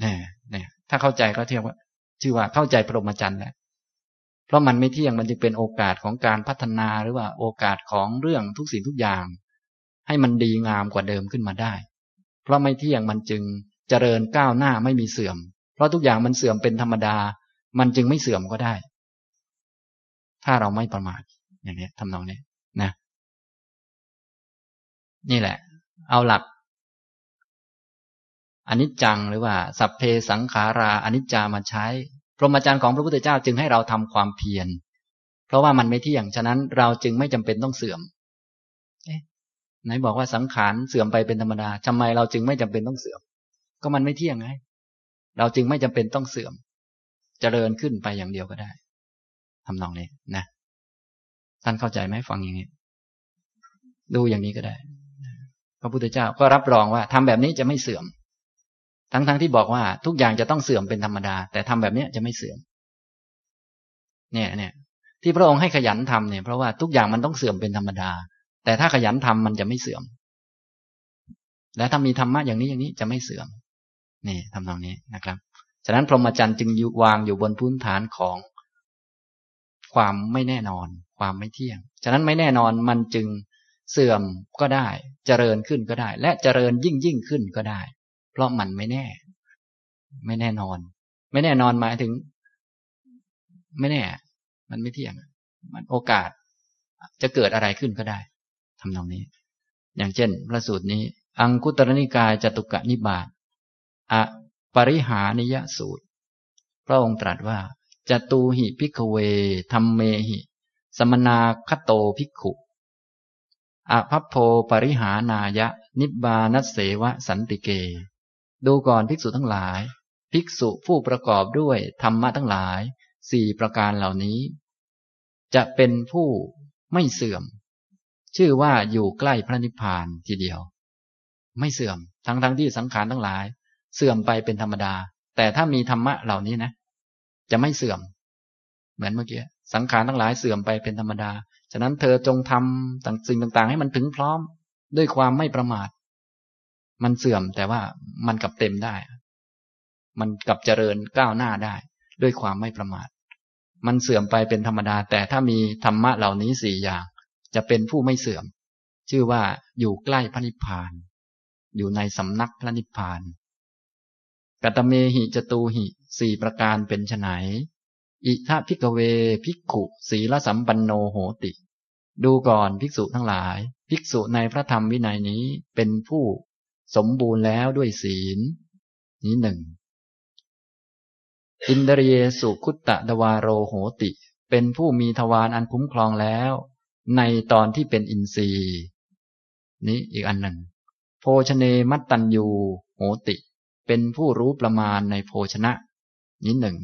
เนี่ยเนี่ยถ้าเข้าใจก็เทียบว่า ชื่อว่าเข้าใจพรหมจรรย์แหละเพราะมันไม่เที่ยงมันจึงเป็นโอกาสของการพัฒนาหรือว่าโอกาสของเรื่องทุกสิ่งทุกอย่าง ให้มันดีงามกว่าเดิมขึ้นมาได้ เพราะไม่เที่ยงมันจึงเจริญก้าวหน้าไม่มีเสื่อม เพราะทุกอย่างมันเสื่อมเป็นธรรมดา มันจึงไม่เสื่อมก็ได้ ถ้าเราไม่ประมาทอย่างนี้ทำนองนี้นะ นี่แหละ เอาหลักอนิจจังหรือว่า สัพเพสังขาราอนิจจามาใช้ พรหมจรรย์ของพระพุทธเจ้าจึงให้เราทำความเพียร เพราะว่ามันไม่เที่ยง ฉะนั้นเราจึงไม่จำเป็นต้องเสื่อม ไหนบอกว่าสังขารเสื่อมไปเป็นธรรมดาทำไมเราจึงไม่จำเป็นต้องเสื่อม ก็มันไม่เที่ยงไง เราจึงไม่จำเป็นต้องเสื่อมจเจริญขึ้นไปอย่างเดียวก็ได้ทำนองนี้นะ ท่านเข้าใจไหมฟังอย่างนี้ ดูอย่างนี้ก็ได้ พระพุทธเจ้าก็รับรองว่าทำแบบนี้จะไม่เสื่อม ทั้งๆทที่บอกว่าทุกอย่างจะต้องเสื่อมเป็นธรรมดา แต่ทำแบบนี้จะไม่เสื่อม เนี่ยเนี่ยที่พระองค์ให้ขยันทำเนี่ยเพราะว่าทุกอย่างมันต้องเสื่อมเป็นธรรมดา แต่ถ้าขยันทำมันจะไม่เสื่อม และถ้ามีธรรมะอย่างนี้อย่างนี้จะไม่เสื่อม นี่ทำนองนี้นะครับ ฉะนั้นพรหมจรรย์จึงวางอยู่บนพื้นฐานของความไม่แน่นอน ความไม่เที่ยง ฉะนั้นไม่แน่นอนมันจึงเสื่อมก็ได้ เจริญขึ้นก็ได้ และเจริญยิ่งยิ่งขึ้นก็ได้ เพราะมันไม่แน่ ไม่แน่นอน ไม่แน่นอนหมายถึง ไม่แน่ มันไม่เที่ยง มันโอกาส จะเกิดอะไรขึ้นก็ได้ ทำนองนี้ อย่างเช่น พระสูตรนี้ อังคุตรนิกายจตุกะนิบาตอปริหานิยสูตร พระองค์ตรัสว่าจตูหิพิกเวธรรมเมหิ สมนาคโตภิกขุอภัพโพปริหานายะ นิบานัสเสวะสันติเก ดูก่อนภิกษุทั้งหลาย ภิกษุผู้ประกอบด้วยธรรมะทั้งหลายสี่ประการเหล่านี้ จะเป็นผู้ไม่เสื่อม ชื่อว่าอยู่ใกล้พระนิพพานทีเดียว ไม่เสื่อมทั้งทั้งที่สังขารทั้งหลาย เสื่อมไปเป็นธรรมดา แต่ถ้ามีธรรมะเหล่านี้นะ จะไม่เสื่อม เหมือนเมื่อกี้สังขารทั้งหลายเสื่อมไปเป็นธรรมดา ฉะนั้นเธอจงทำต่างสิ่งต่าง ๆ ให้มันถึงพร้อมด้วยความไม่ประมาท มันเสื่อมแต่ว่ามันกลับเต็มได้ มันกลับเจริญก้าวหน้าได้ ด้วยความไม่ประมาท มันเสื่อมไปเป็นธรรมดา แต่ถ้ามีธรรมะเหล่านี้สี่อย่าง จะเป็นผู้ไม่เสื่อม ชื่อว่าอยู่ใกล้พระนิพพาน อยู่ในสำนักพระนิพพานกัตเมหิจตูหิสี่ประการเป็นไนอิธะ ภิกขะเวภิกขุ สีละสัมปันโนโหติ ดูก่อนภิกษุทั้งหลาย ภิกษุในพระธรรมวินัยนี้เป็นผู้สมบูรณ์แล้วด้วยศีล นี้หนึ่งอินทริเยสุคุตตะทวาโรโหติ เป็นผู้มีทวารอันคุ้มครองแล้ว ในตอนที่เป็นอินทรีย์ นี้อีกอันหนึ่ง โภชะเนมัตตัญญูโหติ เป็นผู้รู้ประมาณในโภชนะ นี้หนึ่ง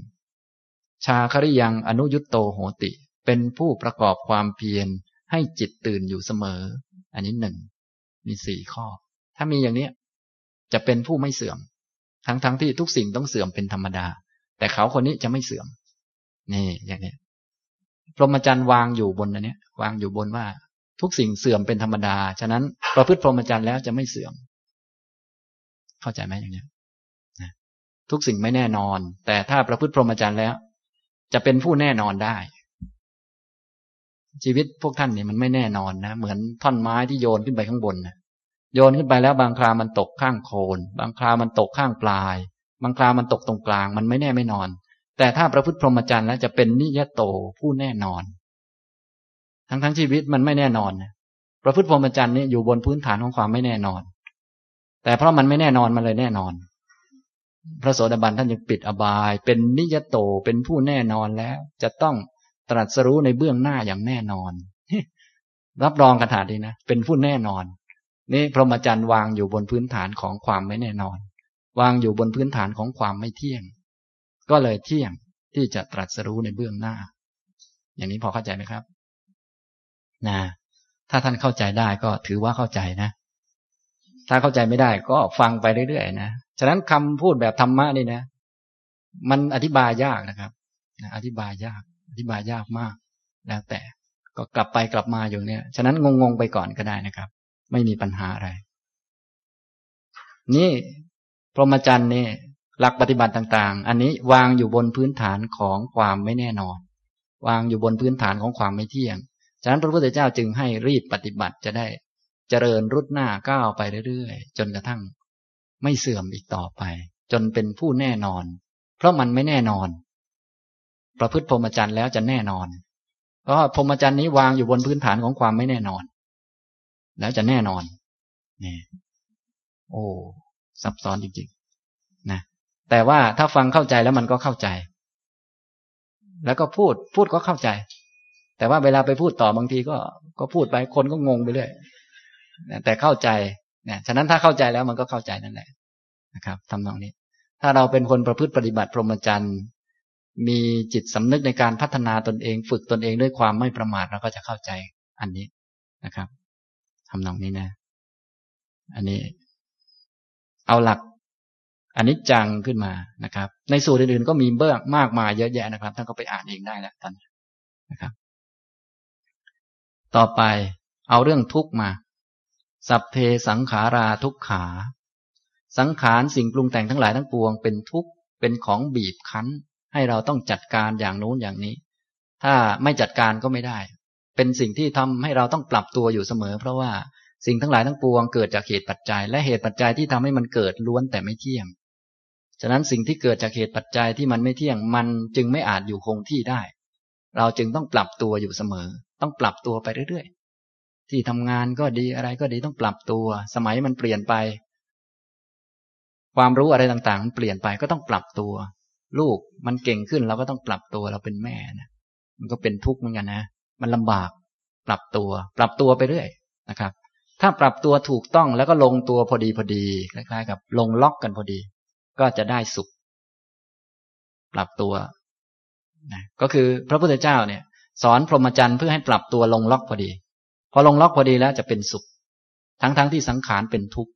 ชาคริยังอนุยุตโตโหติ เป็นผู้ประกอบความเพียรให้จิตตื่นอยู่เสมอ อันนี้หนึ่ง มีสี่ข้อ ถ้ามีอย่างนี้จะเป็นผู้ไม่เสื่อม ทั้งๆทที่ทุกสิ่งต้องเสื่อมเป็นธรรมดา แต่เขาคนนี้จะไม่เสื่อม นี่อย่างนี้พรหมจรรย์วางอยู่บนอันนี้ วางอยู่บนว่าทุกสิ่งเสื่อมเป็นธรรมดา ฉะนั้นประพฤติพรหมจรรย์แล้วจะไม่เสื่อม เข้าใจไหมอย่างนี้ทุกสิ่งไม่แน่นอน แต่ถ้าประพฤติพรหมจรรย์แล้ว จะเป็นผู้แน่นอนได้ ชีวิตพวกท่านเนี่ยมันไม่แน่นอนนะ เหมือนท่อนไม้ที่โยนขึ้นไปข้างบนนะโยนขึ้นไปแล้วบางครามันตกข้างโคน บางครามันตกข้างปลาย บางครามันตกตรงกลาง มันไม่แน่ไม่นอน แต่ถ้าประพฤติพรหมจรรย์แล้วจะเป็นนิยโตผู้แน่นอน ทั้งทั้งชีวิตมันไม่แน่นอนประพฤติพรหมจรรย์นี่อยู่บนพื้นฐานของความไม่แน่นอน แต่เพราะมันไม่แน่นอนมันเลยแน่นอน พระโสดาบันท่านยังปิดอบาย เป็นนิยโตเป็นผู้แน่นอนแล้ว จะต้องตรัสรู้ในเบื้องหน้าอย่างแน่นอน รับรองกันถาดีนะ เป็นผู้แน่นอน นี่พรหมจรรย์วางอยู่บนพื้นฐานของความไม่แน่นอน วางอยู่บนพื้นฐานของความไม่เที่ยง ก็เลยเที่ยงที่จะตรัสรู้ในเบื้องหน้า อย่างนี้พอเข้าใจไหมครับ นะถ้าท่านเข้าใจได้ก็ถือว่าเข้าใจนะ ถ้าเข้าใจไม่ได้ก็ฟังไปเรื่อยๆนะฉะนั้นคำพูดแบบธรรมะนี่นะ มันอธิบายยากนะครับอธิบายยาก อธิบายยากมาก แล้วแต่ก็กลับไปกลับมาอยู่เนี่ย ฉะนั้นงงๆไปก่อนก็ได้นะครับ ไม่มีปัญหาอะไร นี่พรหมจรรย์นี่หลักปฏิบัติต่าง ๆ อันนี้วางอยู่บนพื้นฐานของความไม่แน่นอน วางอยู่บนพื้นฐานของความไม่เที่ยง ฉะนั้นพระพุทธเจ้าจึงให้รีบปฏิบัติจะได้เจริญรุดหน้าก้าวไปเรื่อยๆ จนกระทั่ง ไม่เสื่อมอีกต่อไป จนเป็นผู้แน่นอน เพราะมันไม่แน่นอน ประพฤติพรหมจรรย์แล้วจะแน่นอน เพราะพรหมจรรย์นี้วางอยู่บนพื้นฐานของความไม่แน่นอน แล้วจะแน่นอนนี่โอ้ซับซ้อนจริงๆนะแต่ว่าถ้าฟังเข้าใจแล้วมันก็เข้าใจ แล้วก็พูดพูดก็เข้าใจ แต่ว่าเวลาไปพูดต่อบางทีก็ก็พูดไปคนก็งงไปเรื่อยแต่เข้าใจเนี่ยฉะนั้นถ้าเข้าใจแล้วมันก็เข้าใจนั่นแหละนะครับทำนองนี้ ถ้าเราเป็นคนประพฤติปฏิบัติพรหมจรรย์มีจิตสำนึกในการพัฒนาตนเอง ฝึกตนเองด้วยความไม่ประมาทเราก็จะเข้าใจอันนี้นะครับทำนองนี้นะ อันนี้ เอาหลักอันนี้จังขึ้นมานะครับ ในสูตรอื่นๆก็มีเบื้องมากมายเยอะแยะนะครับท่านก็ไปอ่านเองได้แล้วท่านนะครับ ต่อไปเอาเรื่องทุกมา สัพเพสังขาราทุกขา สังขารสิ่งปรุงแต่งทั้งหลายทั้งปวงเป็นทุกข์เป็นของบีบคั้น ให้เราต้องจัดการอย่างโน้นอย่างนี้ ถ้าไม่จัดการก็ไม่ได้ เป็นสิ่งที่ทำให้เราต้องปรับตัวอยู่เสมอ เพราะว่าสิ่งทั้งหลายทั้งปวงเกิดจากเหตุปัจจัย และเหตุปัจจัยที่ทำให้มันเกิดล้วนแต่ไม่เที่ยง ฉะนั้นสิ่งที่เกิดจากเหตุปัจจัยที่มันไม่เที่ยงมันจึงไม่อาจอยู่คงที่ได้ เราจึงต้องปรับตัวอยู่เสมอ ต้องปรับตัวไปเรื่อยๆ ที่ทำงานก็ดีอะไรก็ดีต้องปรับตัว สมัยมันเปลี่ยนไป ความรู้อะไรต่างๆ มันเปลี่ยนไปก็ต้องปรับตัว ลูกมันเก่งขึ้นเราก็ต้องปรับตัวเราเป็นแม่นะมันก็เป็นทุกข์เหมือนกันนะ มันลำบาก ปรับตัว ปรับตัวไปเรื่อยนะครับ ถ้าปรับตัวถูกต้องแล้วก็ลงตัวพอดีพอดีคล้ายๆ กับ ลงล็อกกันพอดี ก็จะได้สุข ปรับตัวนะก็คือพระพุทธเจ้าเนี่ย สอนพรหมจรรย์เพื่อให้ปรับตัวลงล็อกพอดี พอลงล็อกพอดีแล้วจะเป็นสุข ทั้งๆทที่สังขารเป็นทุกข์